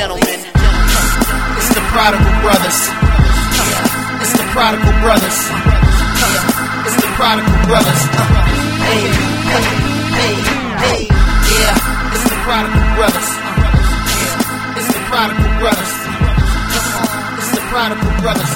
gentlemen, it's the Prodigal Brothers. It's the Prodigal Brothers. It's the Prodigal Brothers. Hey, hey, hey, hey, yeah, it's the Prodigal Brothers. It's the Prodigal Brothers. It's the Prodigal Brothers.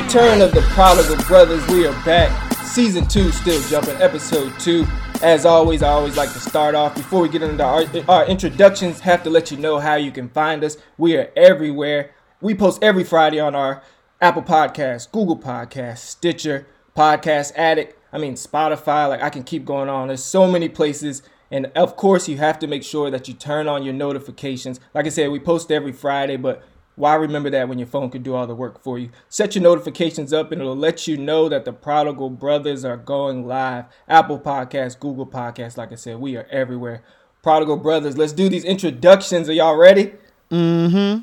Return of the Prodigal Brothers. We are back. Season two, still jumping. Episode two. As always, I always like to start off before we get into our, our introductions. Have to let you know how you can find us. We are everywhere. We post every Friday on our Apple Podcasts, Google Podcasts, Stitcher, Podcast Addict. I mean Spotify. Like I can keep going on. There's so many places. And of course, you have to make sure that you turn on your notifications. Like I said, we post every Friday, but why remember that when your phone can do all the work for you? Set your notifications up and it'll let you know that the Prodigal Brothers are going live. Apple Podcasts, Google Podcasts, like I said, we are everywhere. Prodigal Brothers, let's do these introductions. Are y'all ready? Mm-hmm.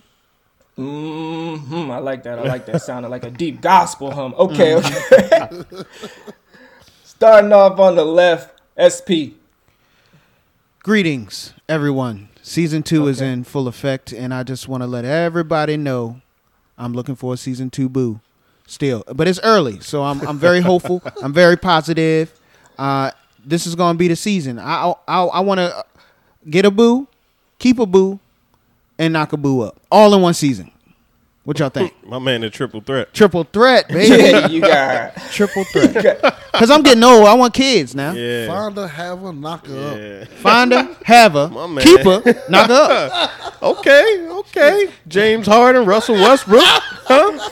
Mm-hmm. I like that. I like that. Sounded like a deep gospel hum. Okay, okay. Starting off on the left, SP. Greetings, everyone. Season two is in full effect, and I just want to let everybody know I'm looking for a season two boo still. But it's early, so I'm, I'm very hopeful. I'm very positive. Uh, this is going to be the season. I, I, I want to get a boo, keep a boo, and knock a boo up. All in one season. What y'all think? My man, the triple threat. Triple threat, baby. Yeah, you got. Triple threat. Because I'm getting old. I want kids now. Yeah. Find her, have her, knock her up. Find her, have her, My man. keep her, knock her up. Okay, okay. James Harden, Russell Westbrook. Huh?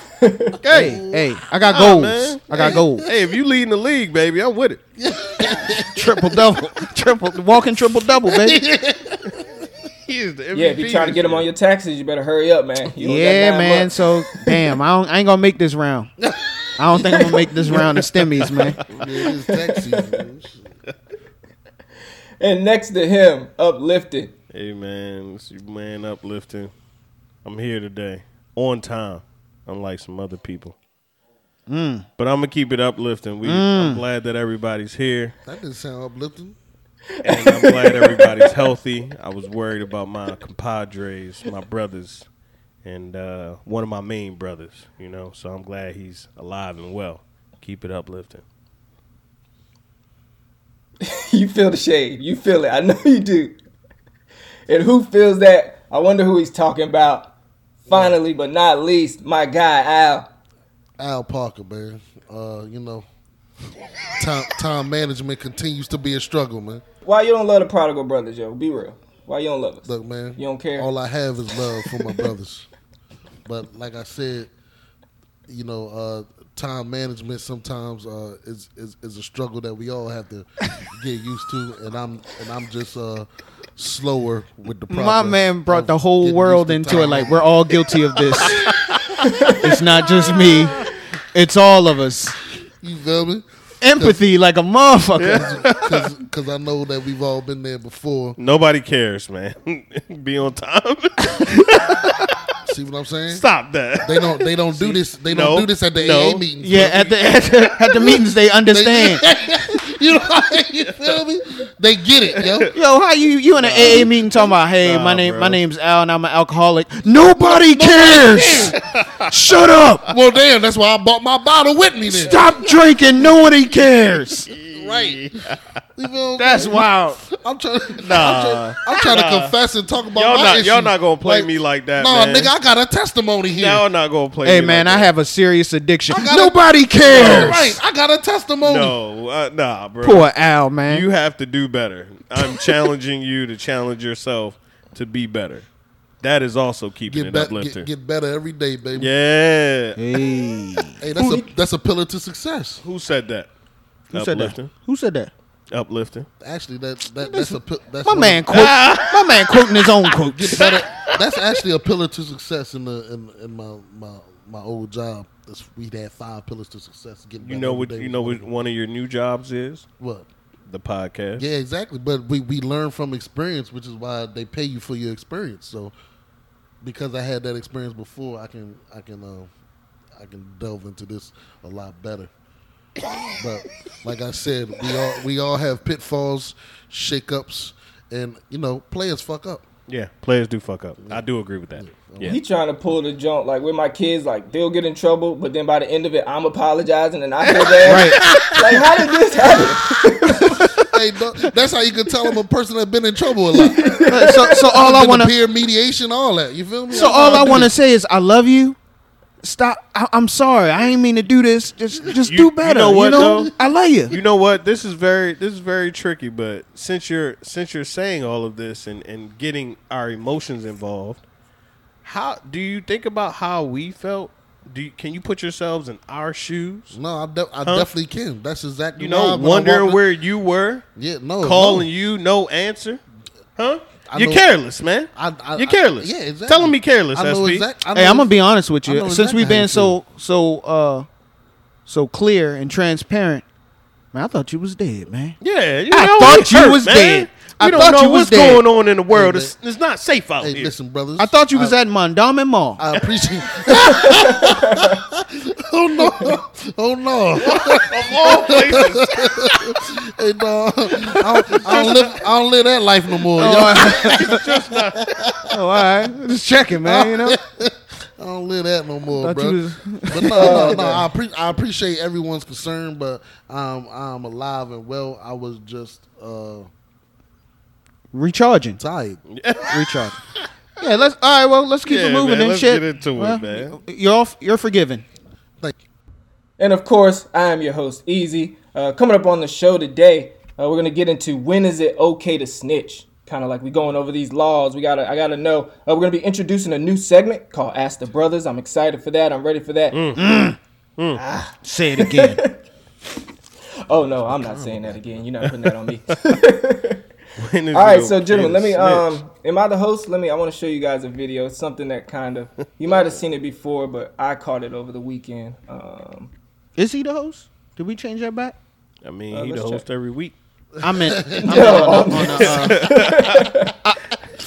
Hey, hey, I got Nah, goals. man. I got goals. Hey, if you leading the league, baby, I'm with it. Triple double, triple walking triple double, baby. He is the Yeah, if you're trying to get them on your taxes, you better hurry up, man. You Yeah, man. months. So damn, I don't. I ain't gonna make this round. I don't think I'm gonna make this round of stimmies, man. Yeah, it's tax season. And next to him, uplifting. Hey, man, it's your man uplifting. I'm here today, on time, unlike some other people. Mm. But I'm gonna keep it uplifting. We, I'm glad that everybody's here, That didn't sound uplifting. And I'm glad everybody's healthy. I was worried about my compadres, my brothers, and uh, one of my main brothers. You know, so I'm glad he's alive and well. Keep it uplifting. You feel the shade. You feel it. I know you do. And who feels that? I wonder who he's talking about. Finally, but not least, my guy Al. Al Parker, man. Uh, you know, time time management continues to be a struggle, man. Why you don't love the Prodigal Brothers, yo? Be real. Why you don't love us? Look, man. You don't care? All I have is love for my brothers. But like I said, you know, uh, time management sometimes uh, is, is is a struggle that we all have to get used to, and I'm and I'm just uh, slower with the. My man brought the whole world into it. Like we're all guilty of this. it's not just me. It's all of us. You feel me? Empathy, like a motherfucker. Because I know that we've all been there before. Nobody cares, man. Be on time. See what I'm saying? Stop that. They don't. They don't do this. They No, don't do this at the no. AA meetings. Yeah, at the, at the at the meetings they understand. you know, you feel me? They get it, yo. Yo, how you you in an AA meeting talking about? Hey, Nah, my name bro. my name's Al and I'm an alcoholic. Nobody cares. Shut up. Well, damn, that's why I bought my bottle with me. Then, Stop drinking. Nobody cares. Right? You feel That's me? wild. I'm trying. Nah. I'm trying, I'm trying to confess and talk about Y'all my not- issues. y'all not gonna play me like that, Nah, man. nigga, I got a testimony here. Y'all not gonna play. Hey me man, like I that. have a serious addiction. Gotta- Nobody All cares. right, I got a testimony. No, uh, nah, bro. Poor Al, man. You have to do better. I'm challenging you to challenge yourself to be better. That is also keeping Get, it bet- uplifting. get, get better every day, baby. yeah. hey, Hey, that's a that's a pillar to success. Who said that? Who said that? uplifting. Who said that? Uplifting. Actually, that, that that's a pi- that's My one- man quote. my man quoting his own quotes. get better. That's actually a pillar to success in the in, in my my my old job. That's, we had five pillars to success. Getting You better know every what? day You was know one what? of. One of your new jobs is What? the podcast. Yeah, exactly. But we, we learn from experience, which is why they pay you for your experience. So because I had that experience before, I can I can uh, I can delve into this a lot better. But like I said, we all we all have pitfalls, shakeups, and you know, players fuck up. Yeah, players do fuck up. I do agree with that. Yeah. He trying to pull the joint like with my kids, like they'll get in trouble, but then by the end of it, I'm apologizing and I feel bad. right. Like, how did this happen? hey, no, that's how you can tell them a person that's been in trouble a lot. so, so all I want to to peer mediation, all that. You feel me? So That's all how I want to say is I love you. Stop. I, I'm sorry. I ain't mean to do this. Just just You- do you better. know what, though? I love you. You know what? This is very this is very tricky. But since you're since you're saying all of this and and getting our emotions involved, how do you think about how we felt? Do you, can you put yourselves in our shoes? No, I, de- I Huh? definitely can. That's exactly You know, when I wondering where you were, Yeah, no, calling no. you, no answer, huh? I You're know- careless, man. I- I- You're I- careless. yeah, exactly. Telling me careless, I know SP. exact- I Hey, know I'm gonna be honest with I you. know Since exactly we've how been you so so uh so clear and transparent, man, I thought you was dead, man. Yeah, you I know, thought it you hurt, was man. dead. I We don't thought know you what's dead. going on in the world. Hey, it's, it's not safe out Hey, here. listen, brothers. I thought you was at Mondawmin Mall. I appreciate. It. Oh no! Oh no! of all places, hey, dog. I don't, I, don't live, I don't live that life no more. y'all. oh, all right, just checking, man. You know, I don't live that no more, thought bro. was. But no, no, no. I, appre- I appreciate everyone's concern, but um, I'm alive and well. I was just uh, recharging. tired. Recharging. Yeah, let's. All right, well, let's keep Yeah, it moving man, and let's shit. get into it, Well, man. You're off. You're forgiven. Thank you. And of course, I am your host, Eazy. Uh, coming up on the show today, uh, we're gonna get into when is it okay to snitch? Kind of like we're going over these laws. We gotta, I gotta know. Uh, we're gonna be introducing a new segment called Ask the Brothers. I'm excited for that. I'm ready for that. Say it again. Oh no, I'm not saying that again. You're not putting that on me. When is All right, so gentlemen, let me. Um, am I the host? Let me. I want to show you guys a video. It's something that kind of you might have seen it before, but I caught it over the weekend. Um, Is he the host? Did we change that back? I mean, Uh, he the let's host check. every week. I meant. I meant on the, on the, uh, I,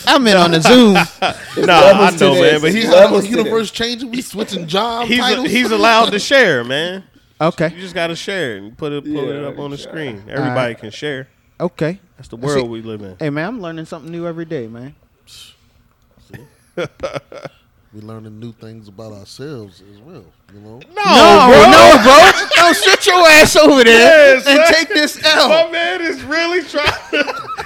I meant on the Zoom. Nah, I levels to know, man, but he's how levels the universe changing? We switching job he's titles. he's allowed to share, man. Okay. You just got to share and put it pull it up on the sure. screen. Everybody can share. Okay. That's the world See- we live in. Hey man, I'm learning something new every day, man. we learning new things about ourselves as well. You know. No, bro, no, bro. No, sit your ass over there Yeah, and son. take this out. My man is really trying.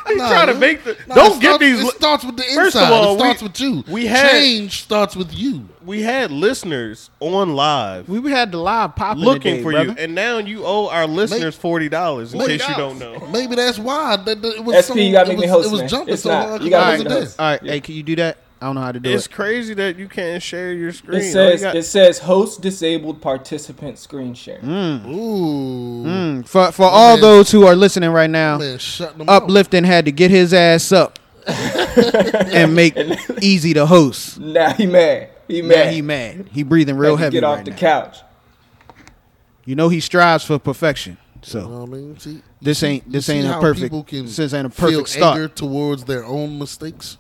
he's Nah, trying to make the. Nah, don't it get starts- these. It starts with the First of inside. all, it starts we- with you. we had- change starts with you. we had listeners on live We had the live popping looking today, for brother. you, and now you owe our listeners forty dollars in case you don't know. Maybe that's why that, that it was SP, so, you gotta it make me was, host, It was man. jumping It's so not. hard. You 'cause gotta I make wasn't me there. host. All right, hey, can you do that? I don't know how to do It's it. It's crazy that you can't share your screen. It says got- it says host disabled participant screen share. Ooh, Mm, for for all man. those who are listening right now, man, shutting them out. uplifting had to get his ass up and make Eazy to host. Now he mad. He Man, mad. he mad. He breathing real heavy Get off right the now. couch. You know he strives for perfection. You So know I mean? See, This ain't- this ain't a perfect- people can this ain't a feel perfect start. anger towards their own mistakes.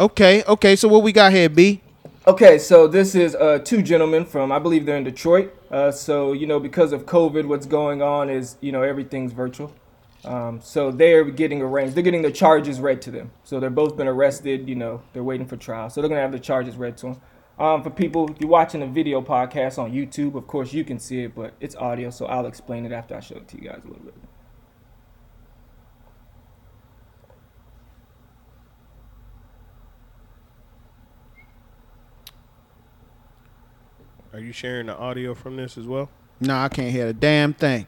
Okay, okay. So what we got here, B? Okay, so this is uh, two gentlemen from, I believe they're in Detroit. Uh, so, you know, because of COVID, what's going on is, you know, everything's virtual. Um, so they're getting arraigned. They're getting the charges read to them. So they're both been arrested, you know, they're waiting for trial. So they're to have the charges read to them. Um, for people, if you're watching a video podcast on YouTube, of course you can see it, but it's audio, so I'll explain it after I show it to you guys a little bit. Are you sharing the audio from this as well? No, I can't hear a damn thing.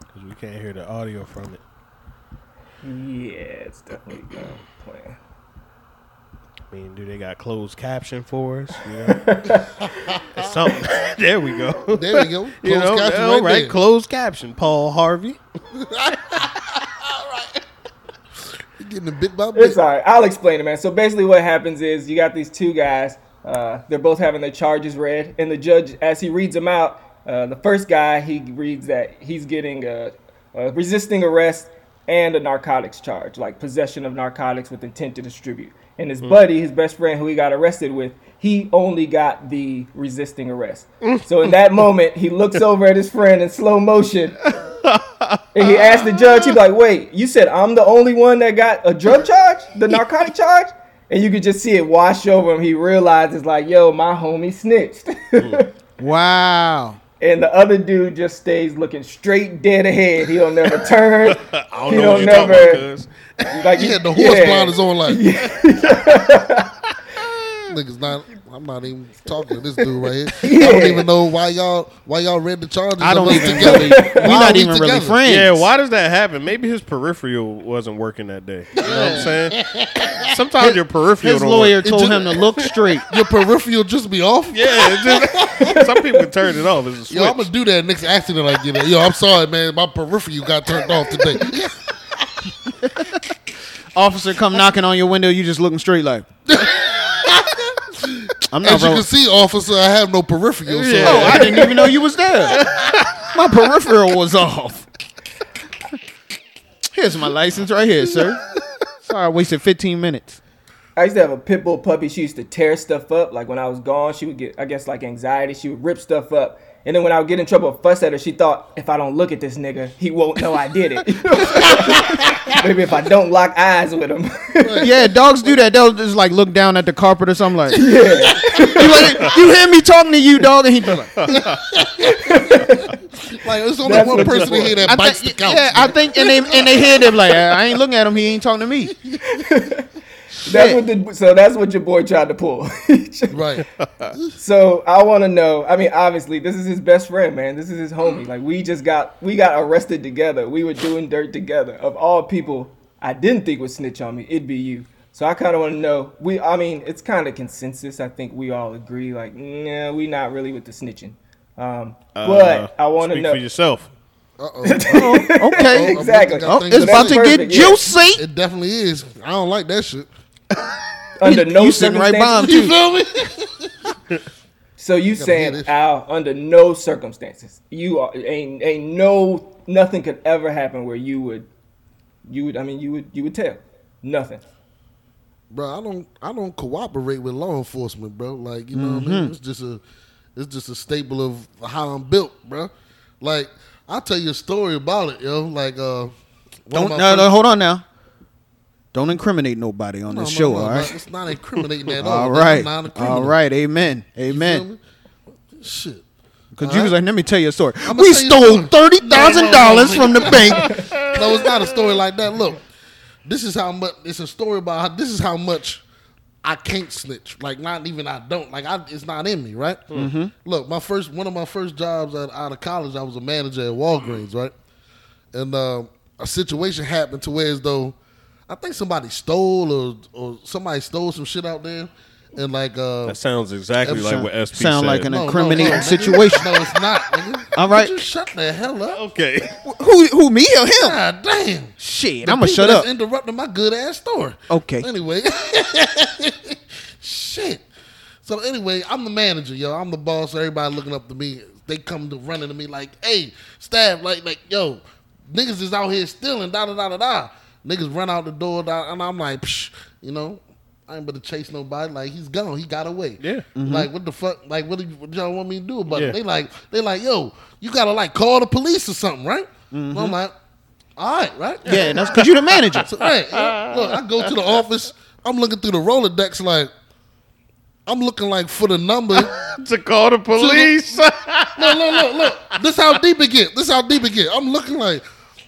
Because we can't hear the audio from it. Yeah, it's definitely uh, playing. I mean, do they got closed caption for us? You know? Something. there we go. There you go. Closed you know, caption all right right, there. closed caption. Paul Harvey. You're getting a bit by bit. It's all right. I'll explain it, man. So basically, what happens is you got these two guys. Uh, they're both having their charges read, and the judge, as he reads them out, uh, the first guy he reads that he's getting a, a resisting arrest and a narcotics charge, like possession of narcotics with intent to distribute. And his buddy, his best friend, who he got arrested with, he only got the resisting arrest. so in that moment, he looks over at his friend in slow motion, And he asked the judge, he's like, wait, you said I'm the only one that got a drug charge, the narcotic charge? And you could just see it wash over him. He realizes, like, yo, my homie snitched. Wow. and the other dude just stays looking straight dead ahead. He don't never turn. I don't he know don't you're talking never. about, cuz. like, He had the horse yeah. blinders on like. Niggas not. I'm not even talking to this dude right here. I don't even know why y'all why y'all read the charges. I don't of us even together. really. We're not we even really friends. Yeah, why does that happen? Maybe his peripheral wasn't working that day. You know what I'm saying? Sometimes your peripheral His don't lawyer work. told just- him to look straight. Your peripheral just be off. Yeah, it just, some people turn it off. It's. Yo, I'm gonna do that next accident I get It. Yo, I'm sorry, man. My peripheral got turned off today. Officer come knocking on your window, you just looking straight like. I'm not As you can see, officer, I have no peripheral. So Yeah. Oh, I didn't even know you was there. My peripheral was off. Here's my license right here, sir. Sorry, I wasted 15 minutes. I used to have a pit bull puppy. She used to tear stuff up. Like when I was gone, she would get, I guess, like anxiety. She would rip stuff up. And then when I would get in trouble, fuss at her, she thought if I don't look at this nigga, he won't know I did it. Maybe if I don't lock eyes with him. Yeah, dogs do that. They'll just like look down at the carpet or something like. Yeah. you, like, you hear me talking to you, dog, and he be like. like, there's only That's one person in here that I bites think, the couch. yeah, I think, and they and they hear them like, I ain't looking at him. He ain't talking to me. That's what the, so that's what your boy tried to pull. right. So I want to know. I mean, obviously, this is his best friend, man. This is his homie. Like we just got we got arrested together. We were doing dirt together. Of all people, I didn't think would snitch on me. It'd be you. So I kind of want to know. We, I mean, it's kind of consensus. I think we all agree. Like, nah, we not really with the snitching. Um, Uh, but I want to know. for yourself. Uh oh. Okay. exactly. Oh, it's about that's to get perfect, yeah. juicy. It definitely is. I don't like that shit. Under no circumstances. you sitting right by him circumstances. too. feel me? So you hear saying. Al? Under no circumstances, you are ain't ain't no nothing could ever happen where you would, you would. I mean, you would you would tell nothing. bro. I don't I don't cooperate with law enforcement, bro. Like you know, what I mean? it's just a it's just a staple of how I'm built, bro. Like I'll tell you a story about it, yo. Like uh, Don't no, no, hold on now. Don't incriminate nobody on No, this no, show, no, all right? It's not incriminating at all. All right. I'm not a criminal. All right. Amen. Amen. Shit. Because you was like, let me tell you a story. We tell you a stole story. thirty thousand dollars No, no, from the bank. no, it's not a story like that. Look, this is how much. It's a story about how this is how much I can't snitch. Like not even I don't. Like I, it's not in me, right? Mm-hmm. Look, my first one of my first jobs out, out of college, I was a manager at Walgreens, right? And uh, a situation happened to where as though I think somebody stole or or somebody stole some shit out there, and like uh, That sounds exactly That like sound- what SP sound said. like an- no, no, incriminating no, nigga. situation. No, it's not. Nigga. All right. Would you shut the hell up. okay. who who me or him? God damn. Shit, The I'm gonna shut up. Interrupting my good ass story. Okay. Anyway, shit. So anyway, I'm the manager, yo. I'm the boss. Everybody looking up to me. They come to running to me like, "Hey, staff, like, like, yo, niggas is out here stealing." Da da da da da. Niggas run out the door, and I'm like, Psh, you know, I ain't better chase nobody. Like he's gone. He got away. Yeah. Mm-hmm. Like what the fuck? Like what, do you, what y'all want me to do about Yeah. it? They like, they like, yo, you gotta like call the police or something, right? And I'm like, all right, right? Yeah, that's because you're the manager. So, right. yeah. Look, I go to the office. I'm looking through the Rolodex like I'm looking like for the number. to call the police. look, look, look. This how deep it get. This how deep it get. I'm looking like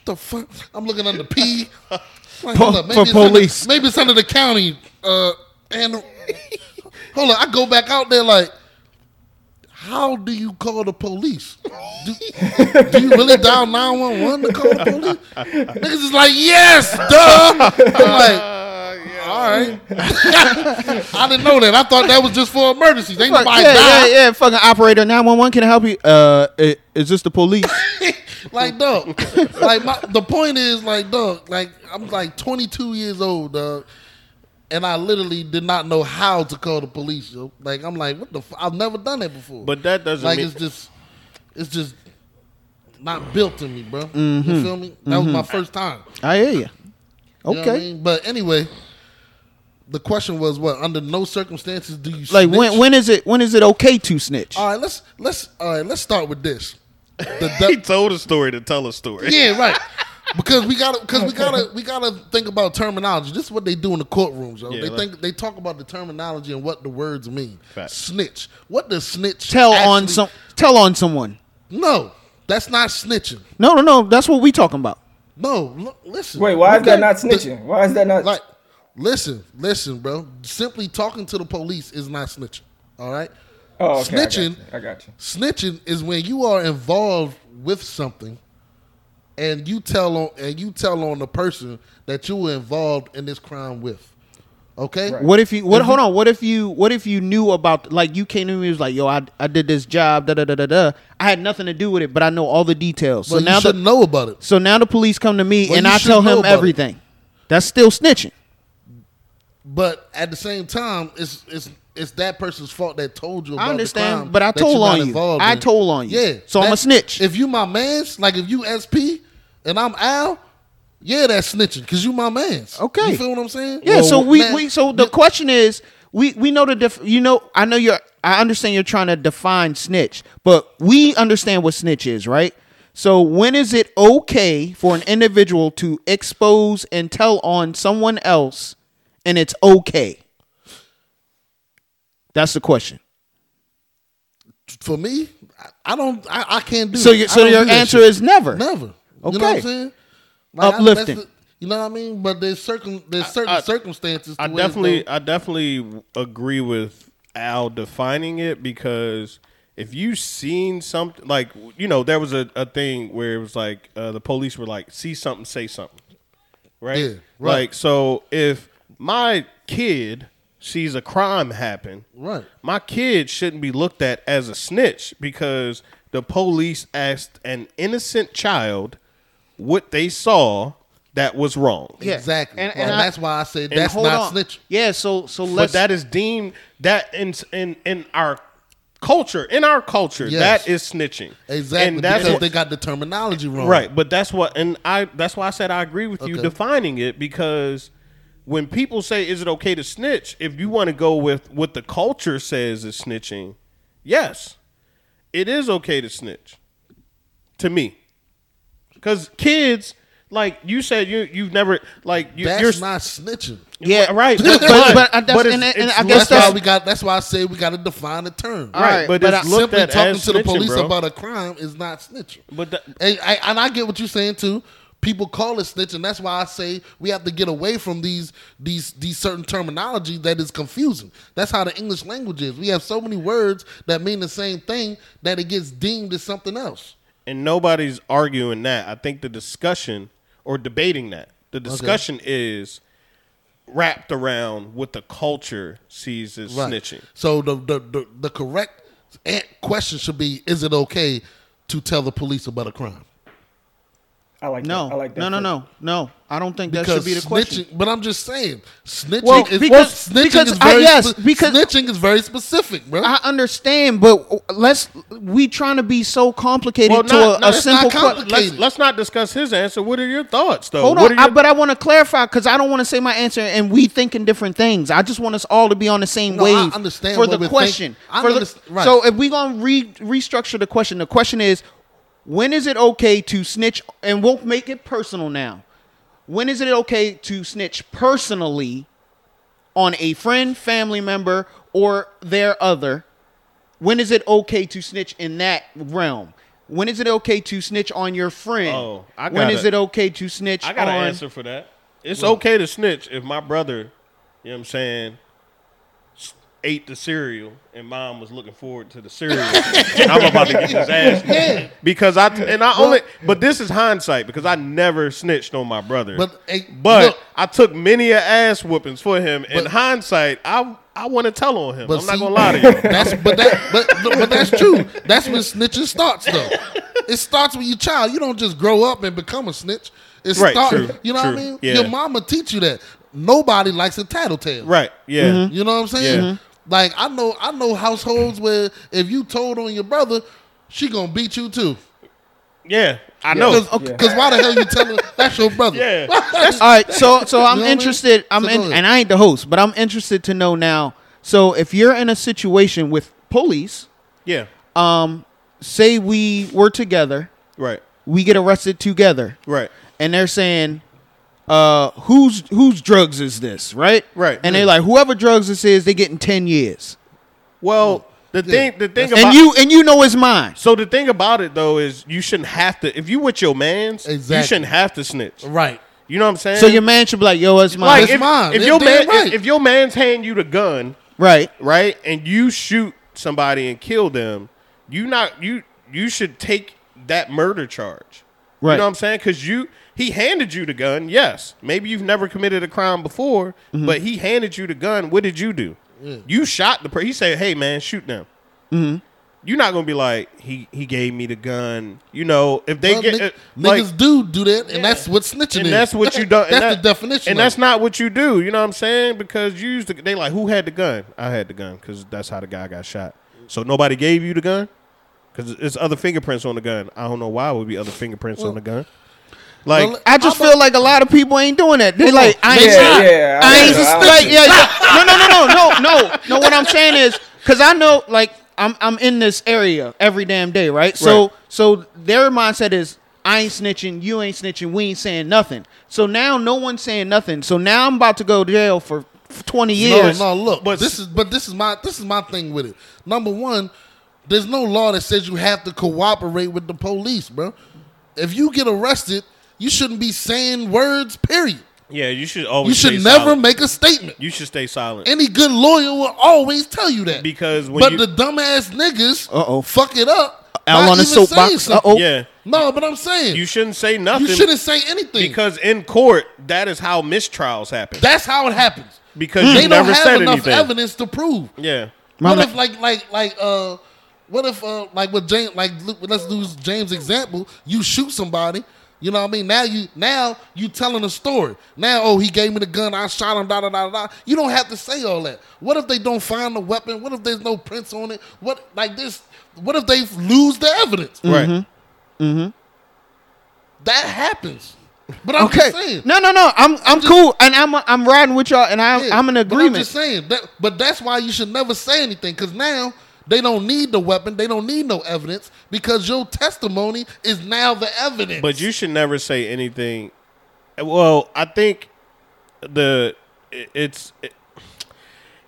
the fuck. I'm looking under P. Like, Po- hold up, for it's under- police. maybe it's under the county. Uh, and hold on, I go back out there like. How do you call the police? Do, do you really dial 911 to call the police? Niggas is like, yes, duh. I'm like, all right. I didn't know that. I thought that was just for emergencies. Ain't Fuck, nobody yeah, die. yeah, yeah. Fucking operator 911. Can I help you? Uh, i- is this the police? Like, dog. like, my, the point is, like, dog, like, I'm like 22 years old, dog. And I literally did not know how to call the police, yo. Like, I'm like, what the f- I've never done that before. But that doesn't like, mean it's just, it's just not built in me, bro. Mm-hmm. You feel me? That was my first time. I hear you. You know what I Okay. mean? But anyway, the question was what? Under no circumstances do you Like when when is it when is it okay to snitch? All right, let's let's all right. Let's start with this. The he told a story to tell a story. yeah, right. because we gotta because we gotta we gotta think about terminology. This is what they do in the courtrooms, yo. Yeah, they like- think they talk about the terminology and what the words mean. Facts. Snitch. What does snitch Tell on actually- some. Tell on someone. No, that's not snitching. No, no, no. That's what we talking about. No, look, listen. Wait, why is Look that at not the- snitching? Why is that not? like, listen, listen, bro. Simply talking to the police is not snitching. All right. oh, okay, snitching. I got you. Snitching is when you are involved with something, and you tell on and you tell on the person that you were involved in this crime with. Okay. Right. What if you? What? Hold on. What if you? What if you knew about? Like you came to me and was like, "Yo, I, I did this job. Da da da da da. I had nothing to do with it, but I know all the details. So But now you the know about it. so now the police come to me Well, and I tell know him about it. everything. That's still snitching. But at the same time, it's it's it's that person's fault that told you. About I understand, but I told on you. I in. told on you. Yeah. So I'm a snitch. If you my man's, like if you SP and I'm Al, yeah, that's snitching because you my man's. Okay. You feel what I'm saying? Yeah. Well, so we, man, we so the question is we we know the diff, you know I know you're I understand you're trying to define snitch, but we understand what snitch is, right? So when is it okay for an individual to expose and tell on someone else, and it's okay? That's the question. for me, I, I don't. I, I can't do. So that. your so your answer shit. is never. never. You know what Okay. I'm saying? I- Uplifting. that's the- you know what I mean? But there's certain there's certain I- circumstances. To I definitely, I definitely agree with Al defining it because if you've seen something like you know there was a, a thing where it was like uh, the police were like see something say something, right? Yeah, right. Like so if my kid sees a crime happen, Right. My kid shouldn't be looked at as a snitch because the police asked an innocent child what they saw that was wrong. Yeah. exactly, And- and, and I- that's why I said that's not on. snitching. Yeah. So so let's. But that is deemed that in in in our culture in our culture Yes. that is snitching Exactly, and that's because what, they got the terminology wrong. right but that's what and i that's why i said i agree with you defining it because when people say is it okay to snitch if you want to go with what the culture says is snitching yes it is okay to snitch to me because kids like you said you you've never like you, That's you're not snitching. yeah. right But, but, but, that's, but it's- and it's I guess That's that's why we got. That's why I say we got to define the term. All right, right, but, but it's I- Simply talking to the police bro. about a crime is not snitching. but that, And I, and I get what you're saying too. People call it snitching. That's why I say we have to get away from these these these certain terminology that is confusing. That's how the English language is. We have so many words that mean the same thing that it gets deemed as something else. and nobody's arguing that. I think the discussion or debating that the discussion is wrapped around what the culture sees as snitching. So the, the the the correct question should be: Is it okay to tell the police about a crime? I like no, that. I like that. no, no, phrase. no, no. I don't think that should be the question. snitching, but I'm just saying, snitching Well, is because- snitching because is I- very yes, spe- because- snitching is very specific, bro. I understand, but let's we trying to be so complicated Well, to not- a, no, a simple not question. Let's let's not discuss his answer. What are your thoughts, though? Hold What on, are I, but I want to clarify because I don't want to say my answer and we thinking different things. I just want us all to be on the same No, I wave understand for the question. think- I For the- right. So if we gonna re- restructure the question, the question is, when is it okay to snitch? And we'll make it personal now. When is it okay to snitch personally on a friend, family member, or their other? When is it okay to snitch in that realm? When is it okay to snitch on your friend? Oh, I got is it. okay to snitch I got on? an answer for that. It's okay to snitch if my brother, you know what I'm saying, ate the cereal and mom was looking forward to the cereal. I'm about to get his ass. Because I and I only but this is hindsight because I never snitched on my brother. But, hey, but look. I took many a ass whoopings for him. In hindsight, I I want to tell on him. I'm not gonna lie to you. That's but that but but that's true. That's when snitching starts though. It starts with your child. You don't just grow up and become a snitch. It Right, start, true, you know what I mean? yeah. Your mama teach you that. Nobody likes a tattletale. Right. Yeah. Mm-hmm. You know what I'm saying? Yeah. Like I know I know households where if you told on your brother, she gonna beat you too. Yeah. I know. Because why the hell you telling that's your brother? Yeah. All right, so so I'm know what I mean? interested. I'm So in, and I ain't the host, but I'm interested to know now. So if you're in a situation with police, Yeah. um, say we were together, Right. we get arrested together, Right. and they're saying, uh, whose whose drugs is this, right? Right. And they're like, whoever drugs this is, they getting ten years, Well, the thing, the thing about and you and you know it's mine. So the thing about it though is you shouldn't have to. If you with your man's, Exactly. you shouldn't have to snitch. Right. You know what I'm saying? So your man should be like, yo, it's mine. like It's if, mine. if They're your man, damn right. if, if your man's hand you the gun, right. right, and you shoot somebody and kill them, you not you you should take that murder charge. Right. You know what I'm saying? Because you he handed you the gun. Yes, maybe you've never committed a crime before, Mm-hmm. but he handed you the gun. What did you do? You shot the person. He said, "Hey man, shoot them." Mm-hmm. You're not gonna be like he he gave me the gun. You know if they Well, get uh, like, niggas do do that, and that's what snitching and is. that's what you do. that's and the definition. And that's it. not what you do. You know what I'm saying? Because you used to, they like who had the gun? I had the gun because that's how the guy got shot. So nobody gave you the gun because it's other fingerprints on the gun. I don't know why it would be other fingerprints on the gun. Like Well, I just How feel like a lot of people ain't doing that. They like, I ain't, Yeah, snitch- yeah, I I ain't know, I know. like, yeah, yeah. No, no, no, no, no, no, no. What I'm saying is, because I know, like, I'm I'm in this area every damn day, right? So Right. so their mindset is, I ain't snitching, you ain't snitching, we ain't saying nothing. So now no one's saying nothing. So now I'm about to go to jail for, for 20 years. No, no, look. But- But this is but this is my this is my thing with it. Number one, there's no law that says you have to cooperate with the police, bro. If you get arrested, you shouldn't be saying words. Period. yeah, you should always. You should stay never silent. make a statement. You should stay silent Any good lawyer will always tell you that. because when but you the dumbass niggas Uh-oh. fuck it up. Al by on the soapbox. Uh-oh. yeah No, but I'm saying you shouldn't say nothing. you shouldn't say anything because in court that is how mistrials happen. that's how it happens. because They you don't never have said enough anything. evidence to prove. Yeah. My what ma- if like like like uh what if uh like with James like let's use James example you shoot somebody you know what I mean now you now you telling a story now oh he gave me the gun I shot him da da da da you don't have to say all that what if they don't find the weapon what if there's no prints on it what like this what if they lose the evidence Right. Mhm. that happens but I'm Okay. just saying No, no, no. I'm I'm cool, and I'm I'm riding with y'all, and I'm Yeah, I'm in but agreement. I'm just saying that, but that's why you should never say anything because now they don't need the weapon, they don't need no evidence because your testimony is now the evidence. But you should never say anything. Well, I think the it's it,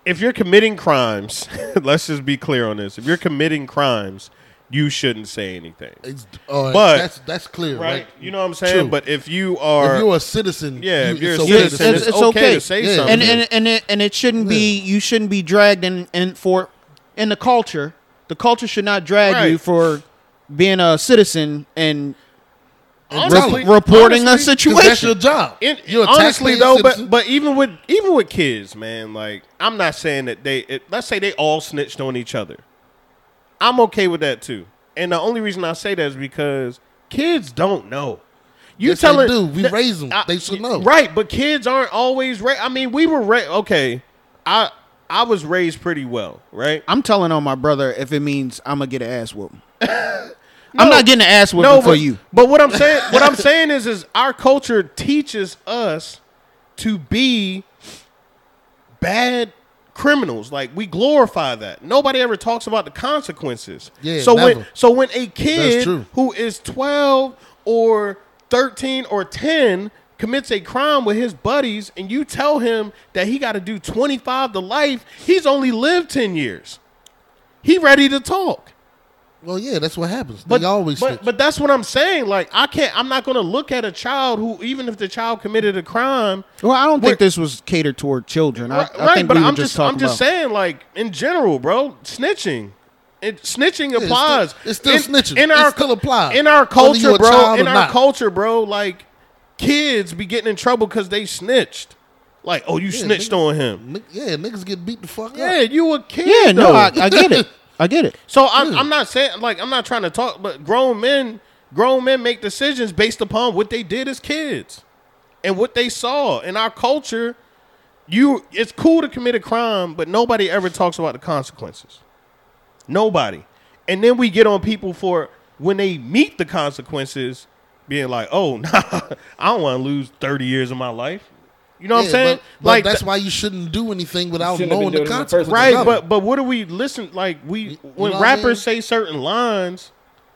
if you're committing crimes. let's just be clear on this. If you're committing crimes, you shouldn't say anything, It's- all right, but- that's that's clear, right? right? You know what I'm saying? True. But if you are, if you're a citizen, yeah, you, if you're a it's Yeah, citizen, it's, it's, it's okay, okay. to say Yeah. something. and and and it, and it shouldn't be you shouldn't be dragged in, in for in the culture. The culture should not drag you for being a citizen and Honestly- rep- reporting honestly, situation. that's your job. In, you're honestly though, but but even with even with kids, man, like I'm not saying that they. It, let's say they all snitched on each other. I'm okay with that too. And the only reason I say that is because kids don't know. You Yes, they telling do. We raise them; I- They should know. right? But kids aren't always raised. I mean, we were raised. Okay, I I was raised pretty well, right? I'm telling on my brother if it means I'm gonna get an ass whooping. No. I'm not getting an ass whooping no, for you. But what I'm saying, what I'm saying is, is our culture teaches us to be bad criminals. Like we glorify that. Nobody ever talks about the consequences. Yeah, So when so when a kid who is 12 or 13 or 10 commits a crime with his buddies, and you tell him that he got to do 25 to life, he's only lived 10 years. He ready to talk. well, yeah, that's what happens. But they always but, snitch. but that's what I'm saying. Like I can't. I'm not going to look at a child who, even if the child committed a crime, Well, I don't think this was catered toward children. I, right? I think but we were I'm just just, I'm talking just about. saying, like in general, bro, snitching. It, snitching it's applies. still- it's still in, snitching. In It our still applies. In our culture, bro. In our not. culture, bro. Like kids be getting in trouble because they snitched. Like, oh, you Yeah, snitched niggas- on him. Yeah, niggas get beat the fuck Yeah, up. Yeah, you a kid. Yeah, no. I, I get it. I get it. So I'm, I'm not saying like I'm not trying to talk, but grown men, grown men make decisions based upon what they did as kids and what they saw in our culture. You, it's cool to commit a crime, but nobody ever talks about the consequences. Nobody, and then we get on people for when they meet the consequences, being like, "Oh, nah, I don't want to lose thirty years of my life." You know what I'm saying? But, but like that's th- why you shouldn't do anything without knowing the doing it in the first consequences. Right, of but but what do we listen like we when know what I rappers mean? say certain lines,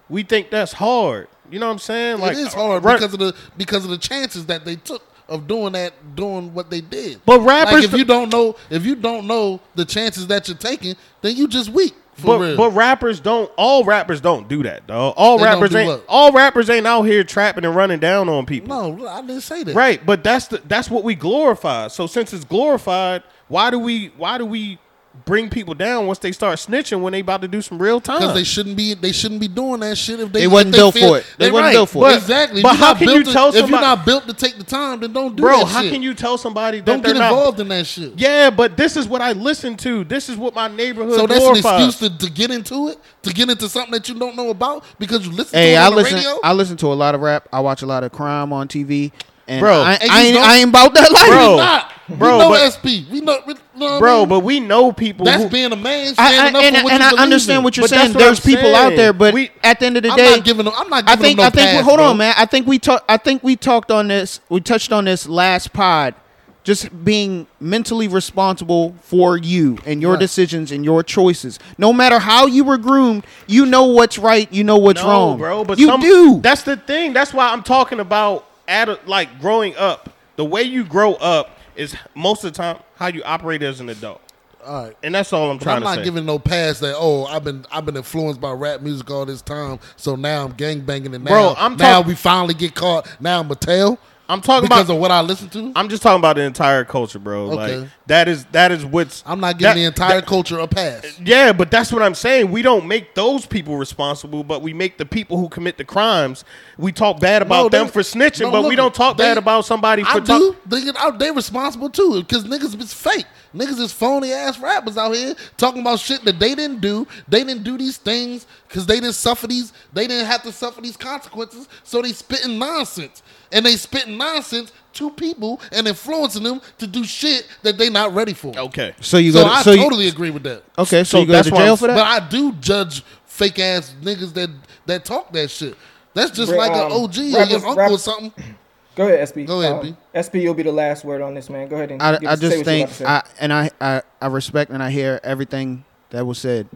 we think that's hard. You know what I'm saying? Like it is uh, hard run- because of the because of the chances that they took of doing that, doing what they did. But rappers like if you don't know, if you don't know the chances that you're taking, then you just weak for but, real. but rappers don't. All rappers don't do that, dog. All They don't rappers do ain't. what? All rappers ain't out here trapping and running down on people. no, I didn't say that. Right, but that's the that's what we glorify. So since it's glorified, why do we why do we bring people down once they start snitching when they about to do some real time? Because they shouldn't be they shouldn't be doing that shit if they They if wasn't built for it. They They wasn't right. built for it. exactly. But how can built you to- tell if you're somebody- not built to take the time, then don't do Bro, that how shit. can you tell somebody that don't they're get not- involved in that shit? Yeah, but this is what I listen to. This is what my neighborhood So that's glorifies. an excuse to, to get into it, to get into something that you don't know about because you listen Hey, to it I on the listen. radio. I listen to a lot of rap. I watch a lot of crime on TV. And Bro. I, And I ain't, I ain't about that life. Bro. We not. Bro, we know but- SP. We know, we know what I mean? but we know people that's who, being a man I, standing I, up and for what and you I understand what you're But saying. what I'm There's people out there, but We- at the end of the day. I'm not giving them. I'm not I think them no I think pass, hold bro. on, man. I think we talked. I think we talked on this. We touched on this last pod. Just being mentally responsible for you and your Right. decisions and your choices. No matter how you were groomed, you know what's right. You know what's no, wrong, bro. But you some, do. That's the thing. That's why I'm talking about at a, like growing up. The way you grow up is most of the time how you operate as an adult, All right. and that's all I'm trying I'm to say. I'm not giving no pass that oh I've been I've been influenced by rap music all this time so now I'm gang banging and now Bro, I'm now talk- we finally get caught now I'm a tell I'm talking because about. of what I listen to. I'm just talking about the entire culture, bro. Okay. Like that is that is what's. I'm not giving that- the entire that- culture a pass. Yeah, but that's what I'm saying. We don't make those people responsible, but we make the people who commit the crimes. We talk bad about No, them for snitching, no, but we don't talk they- bad about somebody for I talk- do. They get. They responsible too because niggas is fake. Niggas is phony ass rappers out here talking about shit that they didn't do. They didn't do these things because they didn't suffer these. They didn't have to suffer these consequences. So they spitting nonsense and they spitting nonsense to people and influencing them to do shit that they not ready for. Okay. so you so go. To, I so you- totally agree with that. okay. So, So you go that's to why jail for that. But I do judge fake ass niggas that that talk that shit. That's just Bro, like um, an OG or rappers- your uncle rap- or something. Go ahead, SP. Go ahead, Um, B. SP, you'll be the last word on this, man. Go ahead and I, give I us- say just what you think about to say. I and I, I I respect and I hear everything that was said.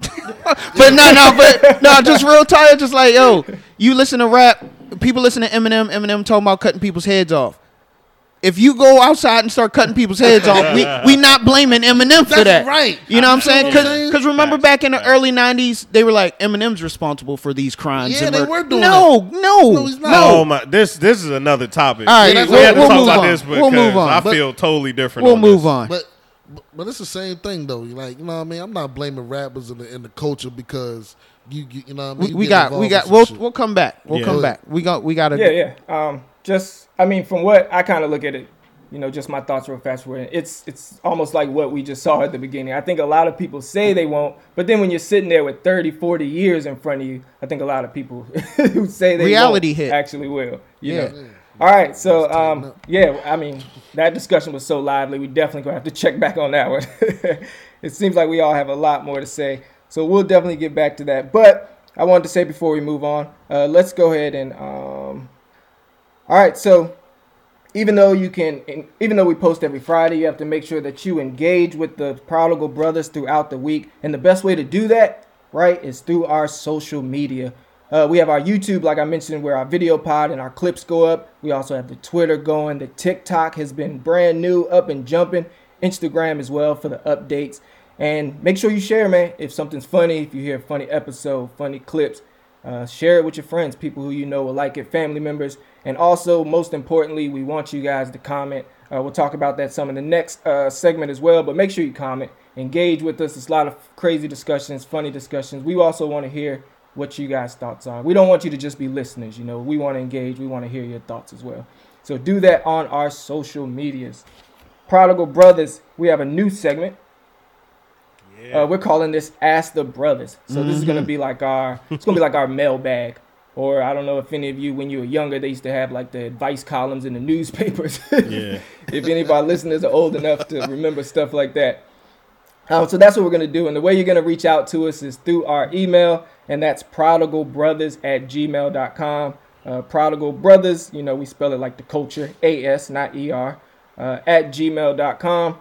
but no, no, but no, just real tired. Just like yo, you listen to rap. People listen to Eminem. Eminem talking about cutting people's heads off. If you go outside and start cutting people's heads off, we we not blaming Eminem for That's that. right. You know what I'm saying? You know what I'm saying? Because remember back in the early '90s, they were like Eminem's responsible for these crimes. Yeah, and they murder." were doing no, no, No, he's not. Oh my! This this is another topic. All right, Yeah, we we'll- have to we'll talk move about on. this We'll because move on. I But- feel totally different. We'll on move this. on. But but- but it's the same thing though. Like you know what I mean. I'm not blaming rappers in the in the culture because you you, you know what I mean. we, we got we got we'll shit. we'll come back. We'll Yeah. come back. We got we got to Yeah, yeah. Um, just I mean, from what I kind of look at it, you know, just my thoughts real fast. Where it's it's almost like what we just saw at the beginning. I think a lot of people say they won't, but then when you're sitting there with 30, 40 years in front of you, I think a lot of people who say they Reality won't hit. actually will. You Yeah. know? All right, so um, yeah, I mean that discussion was so lively. We definitely gonna have to check back on that one. it seems like we all have a lot more to say, so we'll definitely get back to that. But I wanted to say before we move on, uh, let's go ahead and um, all right. So even though you can, even though we post every Friday, you have to make sure that you engage with the Prodigal Brothers throughout the week, and the best way to do that, right, is through our social media. Uh, we have our YouTube, like I mentioned, where our video pod and our clips go up. We also have the Twitter going. The TikTok has been brand new, up and jumping. Instagram as well for the updates. And make sure you share, man. If something's funny, if you hear a funny episode, funny clips, uh, share it with your friends, people who you know will like it, family members. And also, most importantly, we want you guys to comment. Uh, we'll talk about that some in the next uh, segment as well. But make sure you comment, engage with us. It's a lot of crazy discussions, funny discussions. We also want to hear what you guys' thoughts are. We don't want you to just be listeners. You know, we want to engage. We want to hear your thoughts as well. So do that on our social medias. Prodigal Brothers, we have a new segment. Uh, we're calling this "Ask the Brothers." So this is gonna be like our, it's gonna be like our mailbag, or I don't know if any of you, when you were younger, they used to have like the advice columns in the newspapers. Yeah. if any of our listeners are old enough to remember stuff like that. Um, so that's what we're gonna do, and the way you're gonna reach out to us is through our email, and that's prodigalbrothas at gmail.com. Uh, Prodigal Brothers, you know, we spell it like the culture, A-S, not E-R, uh, at gmail.com.